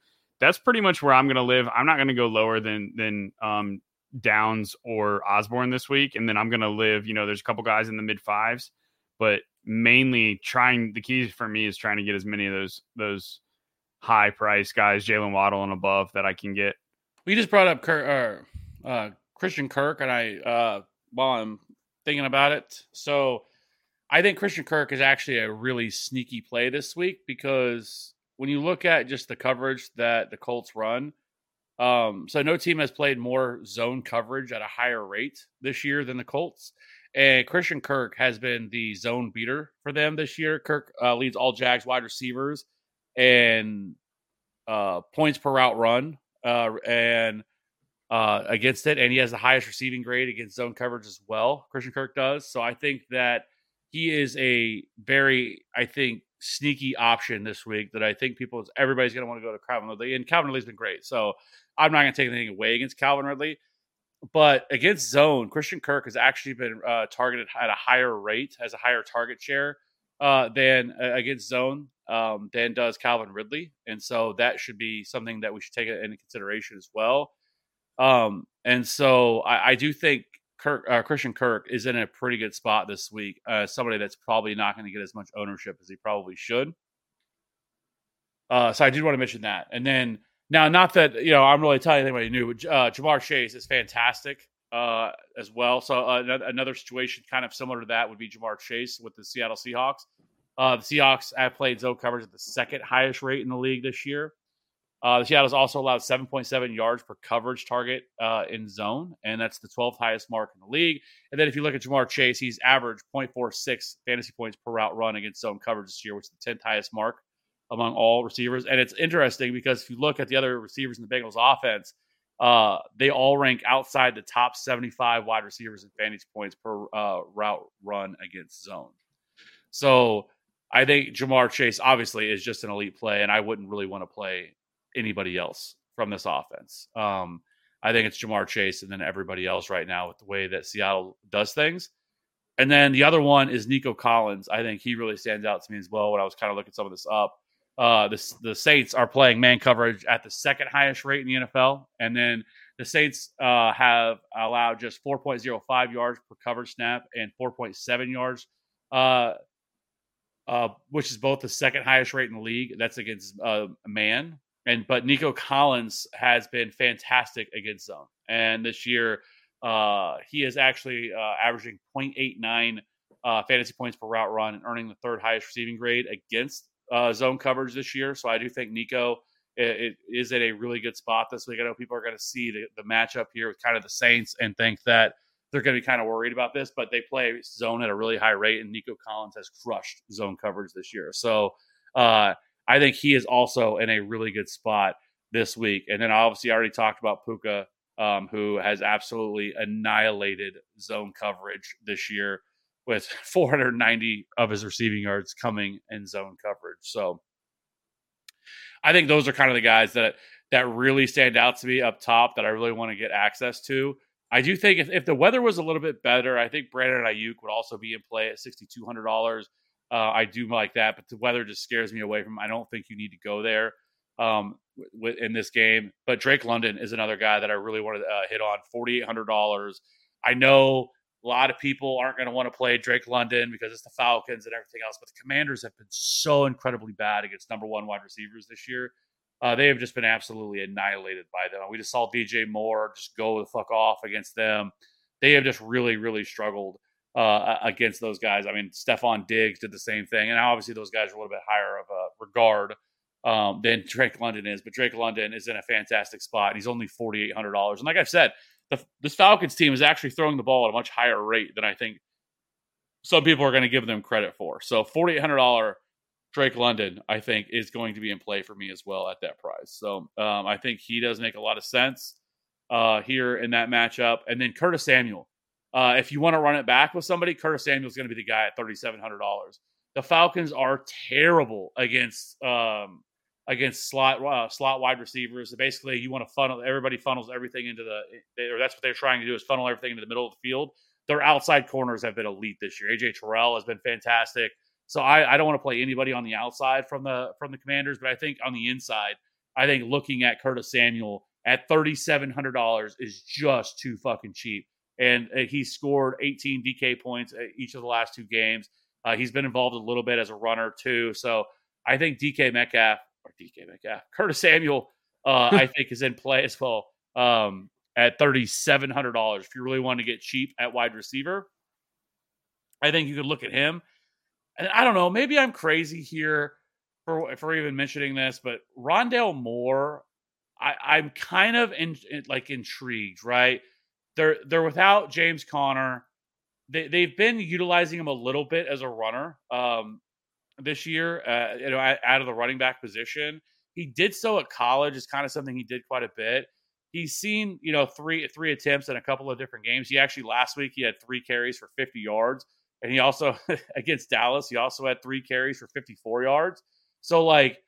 that's pretty much where I'm going to live. I'm not going to go lower than than um, Downs or Osborn this week, and then I'm going to live. You know, there's a couple guys in the mid fives, but mainly trying the key for me is trying to get as many of those those high price guys, Jaylen Waddle and above, that I can get we just brought up Kirk, uh, uh, Christian Kirk, and I uh, while I'm thinking about it, so I think Christian Kirk is actually a really sneaky play this week because when you look at just the coverage that the Colts run, um, so no team has played more zone coverage at a higher rate this year than the Colts. And Christian Kirk has been the zone beater for them this year. Kirk uh, leads all Jags wide receivers and uh, points per route run uh, and uh, against it, and he has the highest receiving grade against zone coverage as well. Christian Kirk does. So I think that he is a very, I think, sneaky option this week that I think people, everybody's going to want to go to Calvin Ridley. And Calvin Ridley's been great. So I'm not going to take anything away against Calvin Ridley. But against zone, Christian Kirk has actually been uh, targeted at a higher rate, has a higher target share uh, than uh, against zone um, than does Calvin Ridley. And so that should be something that we should take into consideration as well. Um, and so I, I do think Kirk, uh, Christian Kirk is in a pretty good spot this week. Uh, somebody that's probably not going to get as much ownership as he probably should. Uh, so I did want to mention that. And then now, not that you know I'm really telling anybody new, but uh, Ja'Marr Chase is fantastic uh, as well. So uh, another situation kind of similar to that would be Ja'Marr Chase with the Seattle Seahawks. Uh, the Seahawks have played zone coverage at the second highest rate in the league this year. Uh, the Seattle's also allowed 7.7 yards per coverage target uh, in zone, and that's the 12th highest mark in the league. And then if you look at Ja'Marr Chase, he's averaged 0.46 fantasy points per route run against zone coverage this year, which is the 10th highest mark among all receivers. And it's interesting because if you look at the other receivers in the Bengals offense, uh, they all rank outside the top 75 wide receivers in fantasy points per uh, route run against zone. So I think Ja'Marr Chase obviously is just an elite play, and I wouldn't really want to play anybody else from this offense. Um, I think it's Ja'Marr Chase and then everybody else right now with the way that Seattle does things. And then the other one is Nico Collins. I think he really stands out to me as well when I was kind of looking some of this up. Uh, the, the Saints are playing man coverage at the second highest rate in the NFL. And then the Saints uh, have allowed just 4.05 yards per coverage snap and 4.7 yards, uh, uh, which is both the second highest rate in the league. That's against uh, man. And but Nico Collins has been fantastic against zone, and this year uh, he is actually uh, averaging 0.89 uh, fantasy points per route run and earning the third highest receiving grade against uh, zone coverage this year. So I do think Nico it, it is at a really good spot this week. I know people are going to see the, the matchup here with kind of the Saints and think that they're going to be kind of worried about this, but they play zone at a really high rate, and Nico Collins has crushed zone coverage this year. So uh, I think he is also in a really good spot this week. And then obviously, I already talked about Puka, um, who has absolutely annihilated zone coverage this year with 490 of his receiving yards coming in zone coverage. So I think those are kind of the guys that that really stand out to me up top that I really want to get access to. I do think if, if the weather was a little bit better, I think Brandon Aiyuk would also be in play at sixty two hundred dollars. Uh, I do like that, but the weather just scares me away from. I don't think you need to go there um, w- in this game. But Drake London is another guy that I really want to uh, hit on. Forty eight hundred dollars. I know a lot of people aren't going to want to play Drake London because it's the Falcons and everything else, but the Commanders have been so incredibly bad against number one wide receivers this year. Uh, they have just been absolutely annihilated by them. We just saw DJ Moore just go the fuck off against them. They have just really, really struggled uh, against those guys. I mean, Stefon Diggs did the same thing, and obviously those guys are a little bit higher of a regard um, than Drake London is. But Drake London is in a fantastic spot. And he's only forty eight hundred dollars, and like I've said, the, this Falcons team is actually throwing the ball at a much higher rate than I think some people are going to give them credit for. So forty eight hundred dollar Drake London, I think, is going to be in play for me as well at that price. So um, I think he does make a lot of sense uh, here in that matchup. And then Curtis Samuel. Uh, if you want to run it back with somebody, Curtis Samuel is going to be the guy at thirty seven hundred dollars. The Falcons are terrible against um, against slot uh, slot wide receivers. Basically, you want to funnel everybody funnels everything into the or that's what they're trying to do is funnel everything into the middle of the field. Their outside corners have been elite this year. AJ Terrell has been fantastic. So I, I don't want to play anybody on the outside from the from the Commanders, but I think on the inside, I think looking at Curtis Samuel at thirty seven hundred dollars is just too fucking cheap and uh, he scored 18 DK points each of the last two games. Uh, he's been involved a little bit as a runner too, so I think DK Metcalf or DK Metcalf, Curtis Samuel, uh, I think is in play as well um, at thirty seven hundred dollars. If you really want to get cheap at wide receiver, I think you could look at him. And I don't know, maybe I'm crazy here for for even mentioning this, but Rondale Moore, I, I'm kind of in like intrigued, right? They're they're without James Conner. They they've been utilizing him a little bit as a runner um, this year. Uh, you know, out of the running back position, he did so at college. Is kind of something he did quite a bit. he's seen you know three three attempts in a couple of different games. He actually last week he had three carries for 50 yards, and he also against Dallas he also had three carries for 54 yards. So like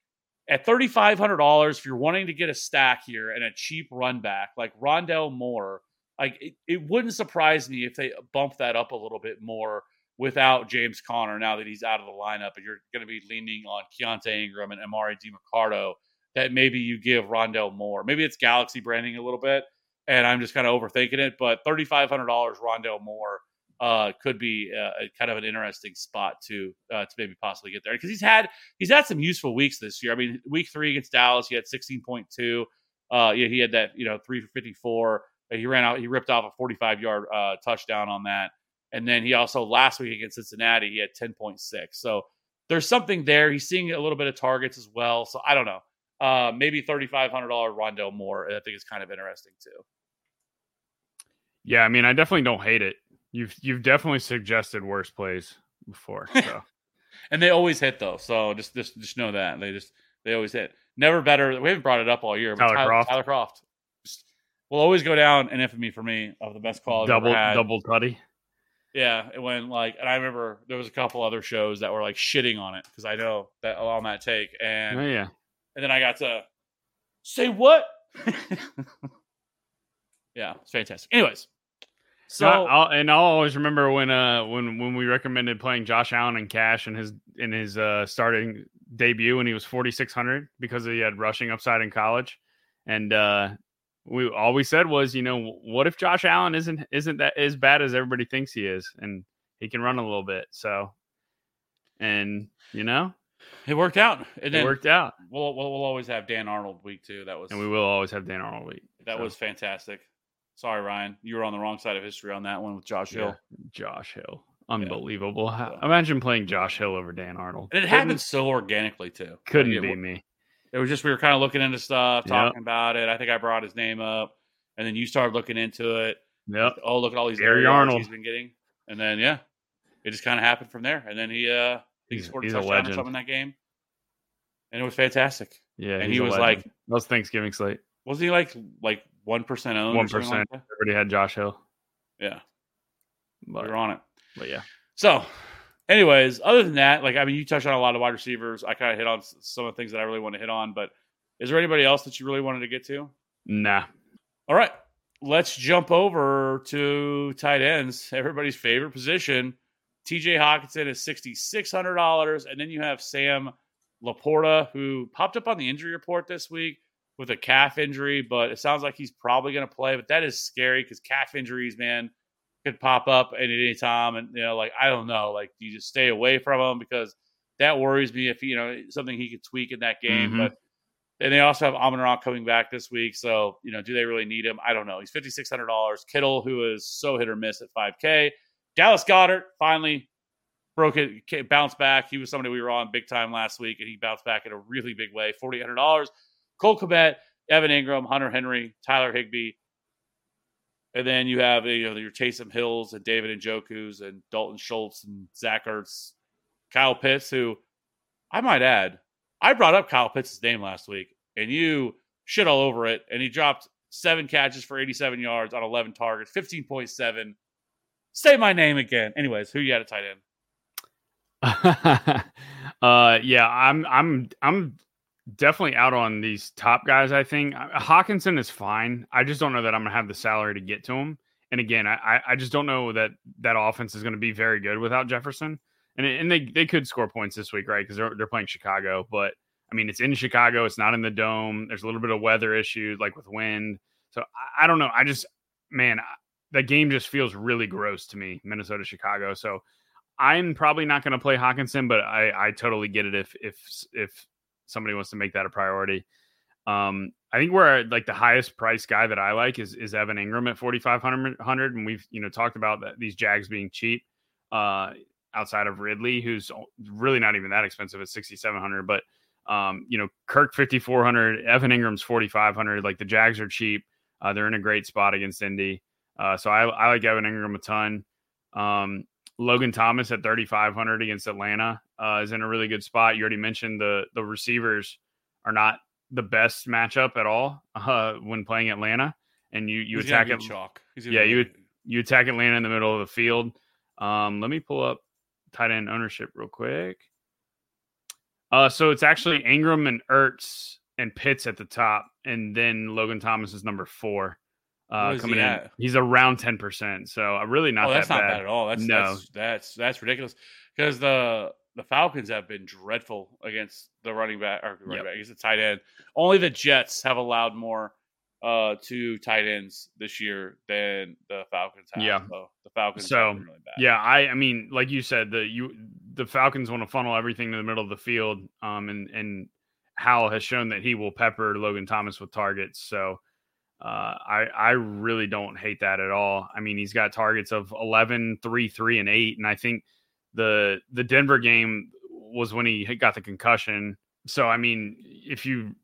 at thirty five hundred dollars, if you're wanting to get a stack here and a cheap run back like Rondale Moore, like it, it wouldn't surprise me if they bump that up a little bit more without James Conner now that he's out of the lineup, and you're going to be leaning on Keaontay Ingram and Emari Demercado that maybe you give Rondale Moore. Maybe it's Galaxy branding a little bit, and I'm just kind of overthinking it. But thirty five hundred dollars Rondale Moore uh, could be uh, kind of an interesting spot to uh, to maybe possibly get there because he's had he's had some useful weeks this year. I mean, week three against Dallas, he had sixteen point two. Uh, yeah, he had that you know three for fifty four. He ran out, he ripped off a forty five yard uh, touchdown on that, and then he also last week against Cincinnati, he had ten point six. So there's something there. He's seeing a little bit of targets as well. So I don't know. Uh, maybe thirty five hundred dollar Rondale Moore. I think is kind of interesting too. Yeah, I mean, I definitely don't hate it. You've you've definitely suggested worse plays before. So and they always hit though. So just just just know that they just they always hit. Never better. We haven't brought it up all year. But Tyler Tyler, Kroft. Tyler Kroft will always go down in infamy for me of the best call I've double double tutty. Yeah, it went like, and I remember there was a couple other shows that were like shitting on it because I know that on that take, and Oh, yeah. and then I got to say what? yeah, it's fantastic. Anyways, so I'll, and I'll always remember when uh when when we recommended playing Josh Allen and Cash in his in his uh starting debut when he was 4600 because he had rushing upside in college and uh we all we said was you know what if Josh Allen isn't isn't that as bad as everybody thinks he is and he can run a little bit? So and you know? It worked out. And it worked out. We'll, we'll we'll always have Dan Arnold week two. That was and we will always have Dan Arnold week that so, was fantastic. Sorry, Ryan, you were on the wrong side of history on that one with Josh yeah, Hill, Josh Hill. Unbelievable. How- imagine playing Josh Hill over Dan Arnold. And it happened so organically too. couldn't Like, it, be me It was just we were kind of looking into stuff, Yep. talking about it. I think I brought his name up, and then you started looking into it. yep Oh, look at all these Gary Arnold. he's been getting, and then yeah, it just kind of happened from there. And then he uh he He's- scored he's a touchdown or something in that game, and it was fantastic. Yeah, And he was legend. like- that was Thanksgiving slate. Wasn't he like like one percent owned? One percent. Everybody had Josh Hill, Yeah, we but, were on it. but yeah, So, anyways, other than that, like I mean, you touched on a lot of wide receivers. I kind of hit on some of the things that I really want to hit on, but is there anybody else that you really wanted to get to? nah. All right, let's jump over to tight ends. Everybody's favorite position. TJ Hockenson is sixty six hundred dollars, and then you have Sam LaPorta, who popped up on the injury report this week with a calf injury, but it sounds like he's probably going to play. But that is scary because calf injuries, man, could pop up at any time, and you know, like I don't know, like you just stay away from them because that worries me if you know something he could tweak in that game, Mhm. but. And they also have Amon Ra coming back this week. So, you know, do they really need him? I don't know. He's $5,600. Kittle, who is so hit or miss at 5K. Dallas Goedert finally broke it, bounced back. He was somebody we were on big time last week, and he bounced back in a really big way. $4,800. Cole Kmet, Evan Engram, Hunter Henry, Tyler Higbee. And then you have you know your Taysom Hills and David Njoku's and Dalton Schultz and Zach Ertz, Kyle Pitts, who I might add, I brought up Kyle Pitts' name last week, and you shit all over it. And he dropped seven catches for 87 yards on 11 targets, 15.7. Say my name again. Anyways, who you had at tight end? uh, yeah, I'm, I'm, I'm definitely out on these top guys. I think Hockenson is fine. I just don't know that I'm gonna have the salary to get to him. And again, I, I- just don't know that that offense is going to be very good without Jefferson. And and they they could score points this week, right? Because they're they're playing Chicago, but I mean it's in Chicago. It's not in the dome. There's a little bit of weather issues, like with wind. So I, I don't know. I just man, that game just feels really gross to me, Minnesota Chicago. So I'm probably not going to play Hockenson, but I I totally get it if if if somebody wants to make that a priority. Um, I think where like the highest price guy that I like is is Evan Engram at 4500 and we've you know talked about that these Jags being cheap uh outside of Ridley who's really not even that expensive at 6700 but um you know Kirk 5400 Evan Engram's 4500 like the Jags are cheap uh, they're in a great spot against Indy uh so I I like Evan Engram a ton um Logan Thomas at 3500 against Atlanta uh is in a really good spot you already mentioned the the receivers are not the best matchup at all uh, when playing Atlanta, and you you He's attack it. chalk. Yeah, you You attack Atlanta in the middle of the field. Um, let me pull up tight end ownership real quick. Uh, so it's actually Engram and Ertz and Pitts at the top, and then Logan Thomas is number four. Uh, is he coming in, at? he's around ten percent. So uh, really not oh, that's that not bad. bad at all. That's No. that's that's that's ridiculous because the the Falcons have been dreadful against the running back or running Yep. back. Against the tight end. Only the Jets have allowed more uh to tight ends this year than the Falcons have. Yeah. so the Falcons So, have been really bad. Yeah, I I mean, like you said, the you the Falcons want to funnel everything to the middle of the field. Um, and and Howell has shown that he will pepper Logan Thomas with targets. So. Uh, I I really don't hate that at all. I mean, he's got targets of 11, 3, 3, and 8. And I think the the Denver game was when he got the concussion. So I mean, if you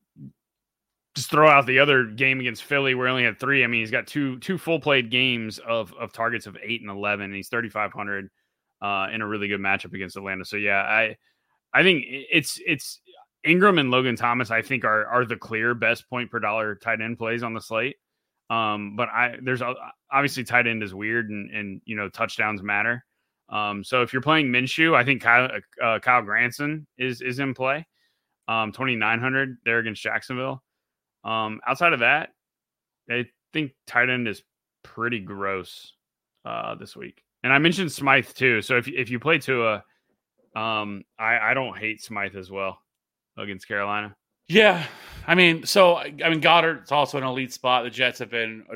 just throw out the other game against Philly where he only had three, I mean, he's got two two full played games of of targets of eight and eleven, and he's thirty five hundred uh, in a really good matchup against Atlanta. So yeah, I I think it's it's Engram and Logan Thomas. I think are are the clear best point per dollar tight end plays on the slate. Um, but I there's obviously tight end is weird and and you know touchdowns matter. Um, so if you're playing Minshew, I think Kyle uh, Kyle Granson is is in play. Um, twenty nine hundred there against Jacksonville. Um, outside of that, I think tight end is pretty gross uh, this week. And I mentioned Smythe too. So if if you play Tua, um, I I don't hate Smythe as well against Carolina. Yeah, I mean, so I mean, Goedert's also an elite spot. The Jets have been, a,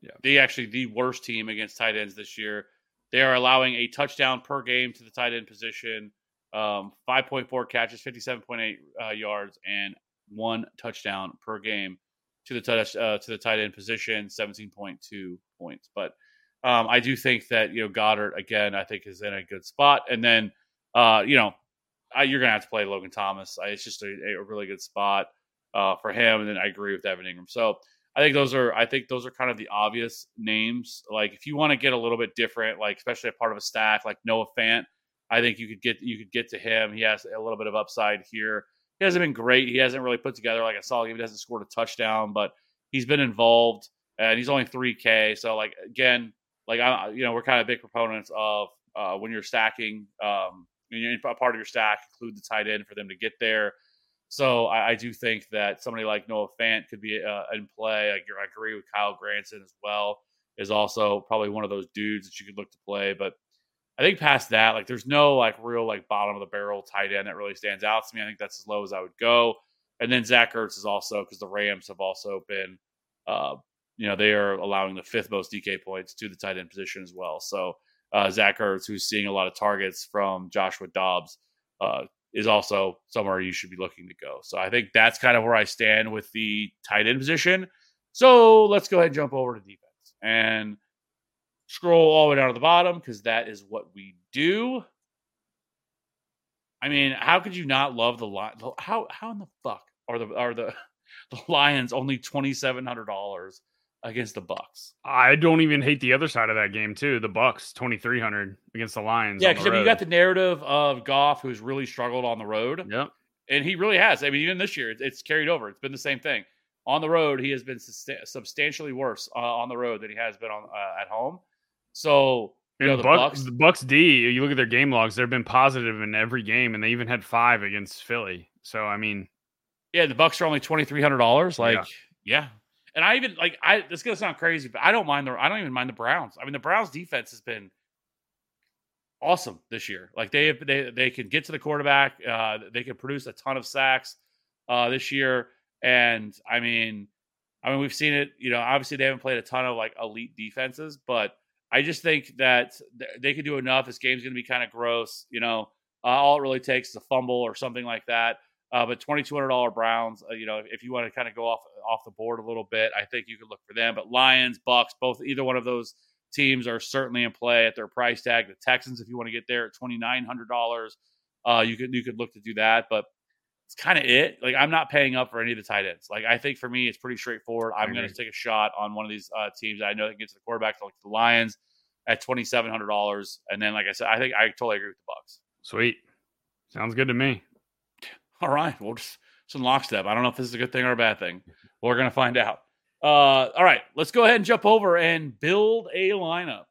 Yeah. they actually the worst team against tight ends this year. They are allowing a touchdown per game to the tight end position, um, five point four catches, fifty seven point eight uh, yards, and one touchdown per game to the uh, to the tight end position, seventeen point two points. But um, I do think that you know Goedert again, I think is in a good spot, and then uh, you know I, you're gonna have to play Logan Thomas. I, it's just a, a really good spot uh, for him, and then I agree with Evan Engram. So I think those are I think those are kind of the obvious names. Like if you want to get a little bit different, like especially a part of a stack like Noah Fant, I think you could get you could get to him. He has a little bit of upside here. He hasn't been great. He hasn't really put together like a solid game. He hasn't scored a touchdown, but he's been involved, and he's only three K. So like again, like I you know we're kind of big proponents of uh, when you're stacking. Um, when you're in a part of your stack, include the tight end for them to get there. So I, I do think that somebody like Noah Fant could be uh, in play. I, agree- I agree with Kyle Granson as well. Is also probably one of those dudes that you could look to play. But I think past that, like there's no like real like bottom of the barrel tight end that really stands out to me. I think that's as low as I would go. And then Zach Ertz is also because the Rams have also been, uh, you know, they are allowing the fifth most DK points to the tight end position as well. So uh, Zach Ertz, who's seeing a lot of targets from Joshua Dobbs, uh, is also somewhere you should be looking to go. So I think that's kind of where I stand with the tight end position. So let's go ahead and jump over to defense and scroll all the way down to the bottom because that is what we do. I mean, how could you not love the line? How how in the fuck are the are the the Lions only twenty seven hundred dollars against the Bucks? I don't even hate the other side of that game too. The Bucks twenty three hundred against the Lions. Yeah, because I mean, you got the narrative of Goff, who's really struggled on the road, Yep. and he really has. I mean, even this year, it's, it's carried over. It's been the same thing on the road. He has been substantially worse uh, on the road than he has been on uh, at home. So you know the Buck- Bucks. the Bucks D, you look at their game logs, they've been positive in every game, and they even had five against Philly. So I mean, Yeah, the Bucks are only twenty three hundred dollars. Like, Yeah. yeah. And I even like I this is gonna sound crazy, but I don't mind the I don't even mind the Browns. I mean, the Browns defense has been awesome this year. Like they have, they they can get to the quarterback. Uh, they can produce a ton of sacks uh, this year. And I mean, I mean we've seen it. You know, obviously they haven't played a ton of like elite defenses, but I just think that they could do enough. This game's to be kind of gross. You know, uh, all it really takes is a fumble or something like that. Uh, but twenty two hundred dollar Browns, uh, you know, if you want to kind of go off off the board a little bit, I think you could look for them. But Lions, Bucks, both either one of those teams are certainly in play at their price tag. The Texans, if you want to get there at twenty nine hundred dollars, uh, you could you could look to do that. But it's kind of it. Like I'm not paying up for any of the tight ends. Like I think for me, it's pretty straightforward. I'm going to take a shot on one of these uh, teams. I know that can get to the quarterback, like the Lions, at twenty seven hundred dollars. And then, like I said, I think I totally agree with the Bucks. sweet. Sounds good to me. All right. Well, just some lockstep. I don't know if this is a good thing or a bad thing. We're going to find out. Uh, all right. Let's go ahead and jump over and build a lineup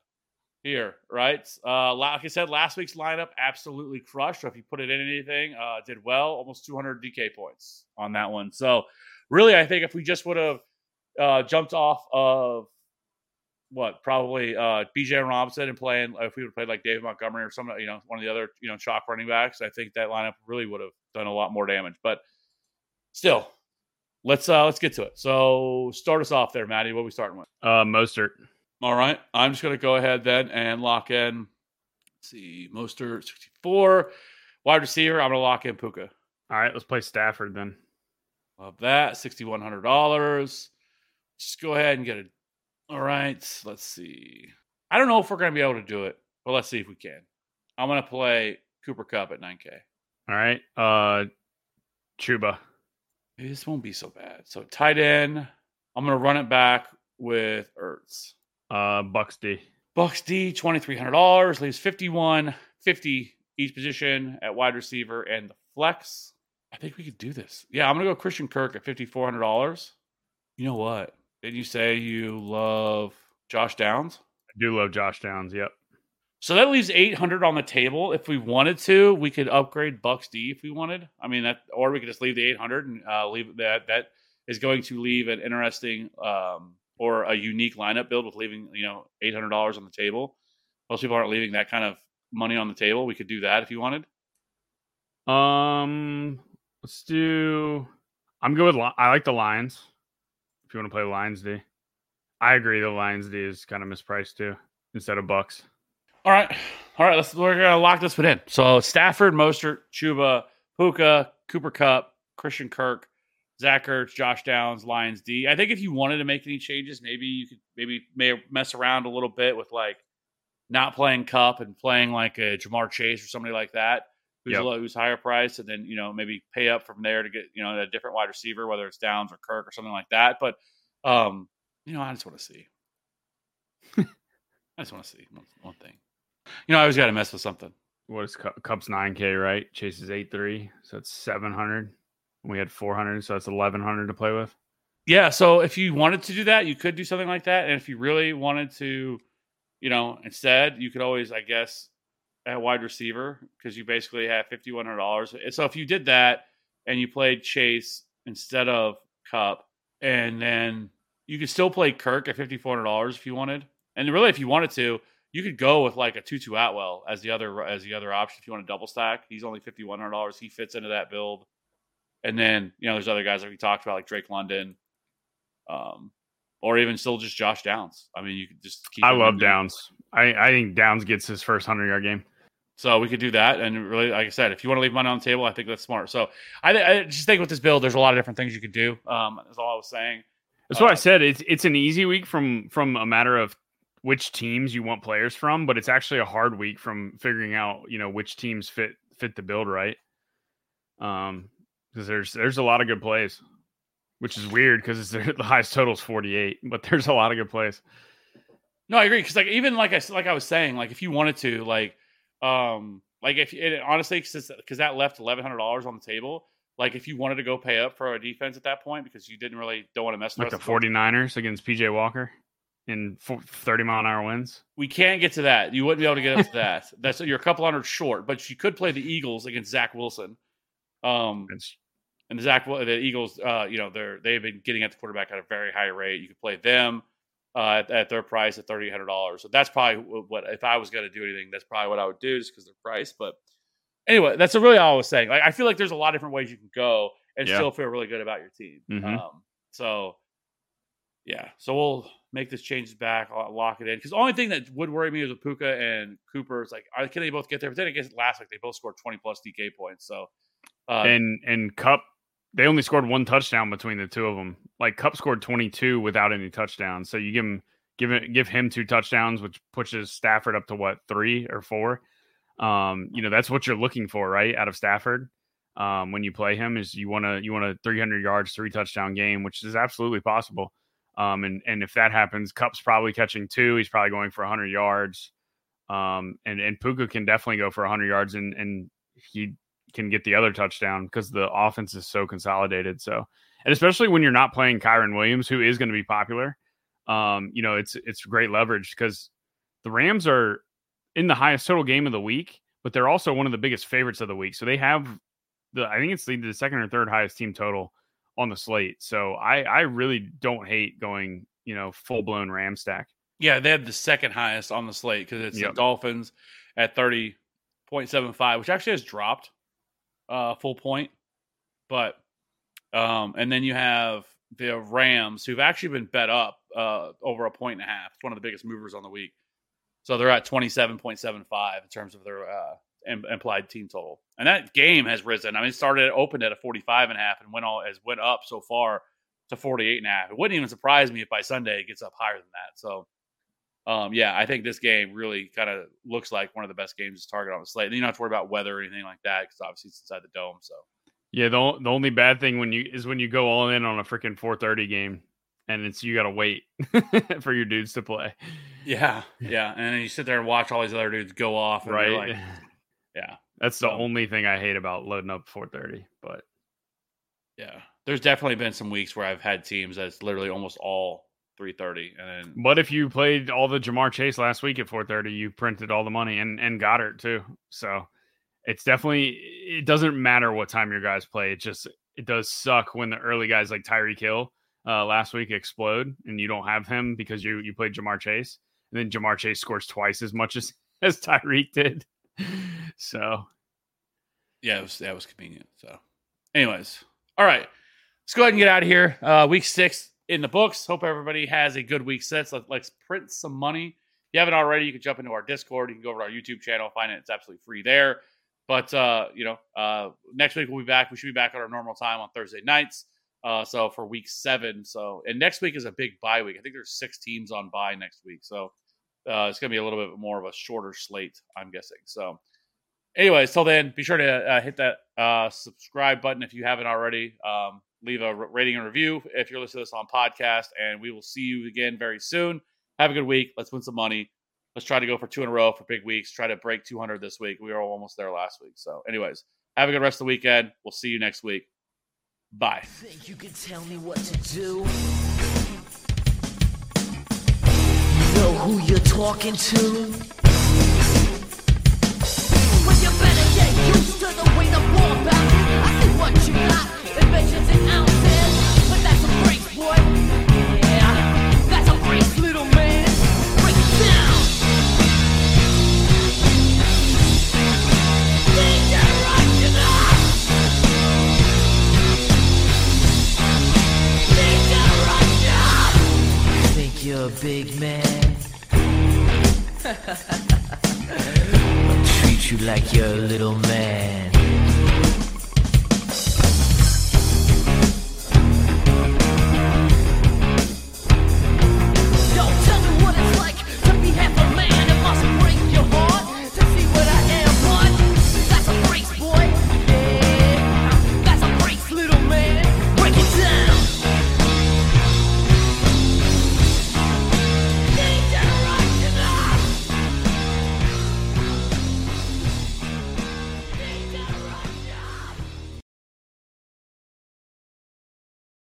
here, right? Uh, like I said, last week's lineup absolutely crushed. So if you put it in anything, uh, did well, almost 200 DK points on that one. So really, I think if we just would have uh, jumped off of what probably uh, Bijan Robinson and playing if we would have played like David Montgomery or some you know one of the other you know chalk running backs, I think that lineup really would have done a lot more damage. But still, let's uh let's get to it. So start us off there, Maddie. What are we starting with? Uh, Mostert. All right, I'm just gonna go ahead then and lock in. Let's see, Mostert 64 wide receiver. I'm gonna lock in Puka. All right, let's play Stafford then. Love that. Sixty-one hundred dollars. Just go ahead and get it. All right. Let's see. I don't know if we're gonna be able to do it, but let's see if we can. I'm gonna play Cooper Kupp at 9K. All right, uh, Chuba. This won't be so bad. So tight end. I'm gonna run it back with Ertz. Uh, Bucks D. Bucks D, $2,300, leaves 51, 50 each position at wide receiver and the flex. I think we could do this. Yeah, I'm going to go Christian Kirk at $5,400. You know what? Did you say you love Josh Downs? I do love Josh Downs. Yep. So that leaves 800 on the table. If we wanted to, we could upgrade Bucks D if we wanted. I mean, that, or we could just leave the 800 and uh, leave that. That is going to leave an interesting um, or a unique lineup build with leaving you know eight hundred dollars on the table. Most people aren't leaving that kind of money on the table. We could do that if you wanted. Um, let's do. I'm good with. I like the Lions. If you want to play Lions D, I agree. The Lions D is kind of mispriced too, instead of Bucks. All right, all right. Let's we're gonna lock this one in. So Stafford, Mostert, Chuba, Puka, Cooper Kupp, Christian Kirk, Zach Ertz, Josh Downs, Lions D. I think if you wanted to make any changes, maybe you could maybe may mess around a little bit with like not playing Kupp and playing like a Ja'Marr Chase or somebody like that who's Yep. a, lo- who's higher priced, and then you know maybe pay up from there to get you know a different wide receiver, whether it's Downs or Kirk or something like that. But um, you know, I just want to see. I just want to see one, one thing. You know, I always got to mess with something. What is Kupp, Kupp's 9K, right? Chase is eight three, so it's 700. We had 400, so that's 1100 to play with. Yeah, so if you wanted to do that, you could do something like that. And if you really wanted to, you know, instead, you could always, I guess, at wide receiver because you basically have fifty one hundred dollars. So if you did that and you played Chase instead of Kupp, and then you could still play Kirk at fifty four hundred dollars if you wanted. And really, if you wanted to, you could go with like a Tutu Atwell as the other as the other option if you want to double stack. He's only fifty one hundred dollars. He fits into that build. And then you know, there's other guys that we talked about like Drake London, um, or even still just Josh Downs. I mean, you could just keep. I love. Downs. I, I think Downs gets his first 100 yard game. So we could do that, and really, like I said, if you want to leave money on the table, I think that's smart. So I, I just think with this build, there's a lot of different things you could do. Um, that's all I was saying. That's what I Uh, said. It's it's an easy week from from a matter of which teams you want players from, but it's actually a hard week from figuring out you know which teams fit fit the build right. Um, because there's there's a lot of good plays, which is weird because it's the highest total is 48, but there's a lot of good plays. No, I agree because like even like I like I was saying, like if you wanted to, like, um, like if it, honestly, because that left eleven hundred dollars on the table. Like if you wanted to go pay up for a defense at that point because you didn't really don't want to mess with Like the rest of 49ers against PJ Walker in 30 mile an hour winds. we can't get to that. You wouldn't be able to get up to that. That's you're a couple hundred short, but you could play the Eagles against Zach Wilson. Um, It's and the Zach, the Eagles, uh, you know, they're they've been getting at the quarterback at a very high rate. You could play them uh, at, at their price at thirty eight hundred dollars. So that's probably what if I was going to do anything, that's probably what I would do, just because their price. But anyway, that's really all I was saying. Like I feel like there's a lot of different ways you can go and Yeah. still feel really good about your team. Mhm. Um, so yeah, so we'll make this changes back. I'll lock it in because the only thing that would worry me is with Puka and Cooper is like, are, can they both get there? But then I guess last week they both scored twenty plus DK points. So uh, and and Kupp they only scored one touchdown between the two of them. Like Kupp scored 22 without any touchdowns. So you give him give give him two touchdowns, which pushes Stafford up to what three or four. Um, you know that's what you're looking for, right? Out of Stafford, um, when you play him, is you want to you want a 300 yards, three touchdown game, which is absolutely possible. Um, and and if that happens, Kupp's probably catching two. He's probably going for 100 yards. Um, and and Puka can definitely go for 100 yards, and and he can get the other touchdown because the offense is so consolidated. So, and especially when you're not playing Kyren Williams, who is going to be popular, um, you know, it's it's great leverage because the Rams are in the highest total game of the week, but they're also one of the biggest favorites of the week. So they have the I think it's the, the second or third highest team total on the slate. So I I really don't hate going you know full blown Ram stack. Yeah, they have the second highest on the slate because it's Yep. the Dolphins at thirty point seven five, which actually has dropped uh full point. But um and then you have the Rams who've actually been bet up uh over a point and a half. It's one of the biggest movers on the week. So they're at twenty seven point seven five in terms of their uh im- implied team total. And that game has risen. I mean, it started opened at a 45 and a half and went all as went up so far to 48 and a half. It wouldn't even surprise me if by Sunday it gets up higher than that. So um, yeah, I think this game really kind of looks like one of the best games to target on the slate. And you don't have to worry about weather or anything like that because obviously it's inside the dome. So Yeah, the the only bad thing when you is when you go all in on a freaking 4:30 game and it's you got to wait for your dudes to play. yeah, yeah, and then you sit there and watch all these other dudes go off, right? Like, yeah, That's the So- only thing I hate about loading up 4:30, but yeah. There's definitely been some weeks where I've had teams that's literally almost all 3:30, and then But if you played all the Ja'Marr Chase last week at 4:30, you printed all the money and and Goedert too. So it's definitely it doesn't matter what time your guys play. It just it does suck when the early guys like Tyreek Hill uh, last week explode and you don't have him because you you played Ja'Marr Chase and then Ja'Marr Chase scores twice as much as as Tyreek did. So yeah, it was that was convenient. So, anyways, all right, let's go ahead and get out of here. Uh, week six in the books. Hope everybody has a good week six. Let, let's print some money. If you haven't already, you can jump into our Discord. You can go over to our YouTube channel, find it. It's absolutely free there. But uh, you know, uh, next week we'll be back. We should be back at our normal time on Thursday nights. Uh, so for week seven, so and next week is a big bye week. I think there's six teams on bye next week, so uh, it's gonna be a little bit more of a shorter slate, I'm guessing. So anyways, till then, be sure to uh, hit that uh, subscribe button if you haven't already. Um, leave a rating and review if you're listening to this on podcast, and we will see you again very soon. Have a good week. Let's win some money. Let's try to go for two in a row for big weeks. Try to break 200 this week. We were almost there last week. So, anyways, have a good rest of the weekend. We'll see you next week. Bye. Think you can tell me what to do? Know who you're talking to? Well, you better get used to the way the war. I see what you got, inventions. But that's a brace, boy. Yeah, that's a brace, little man. Break it down. Dangerous enough. Think you're a big man? I'll treat you like you're a little man.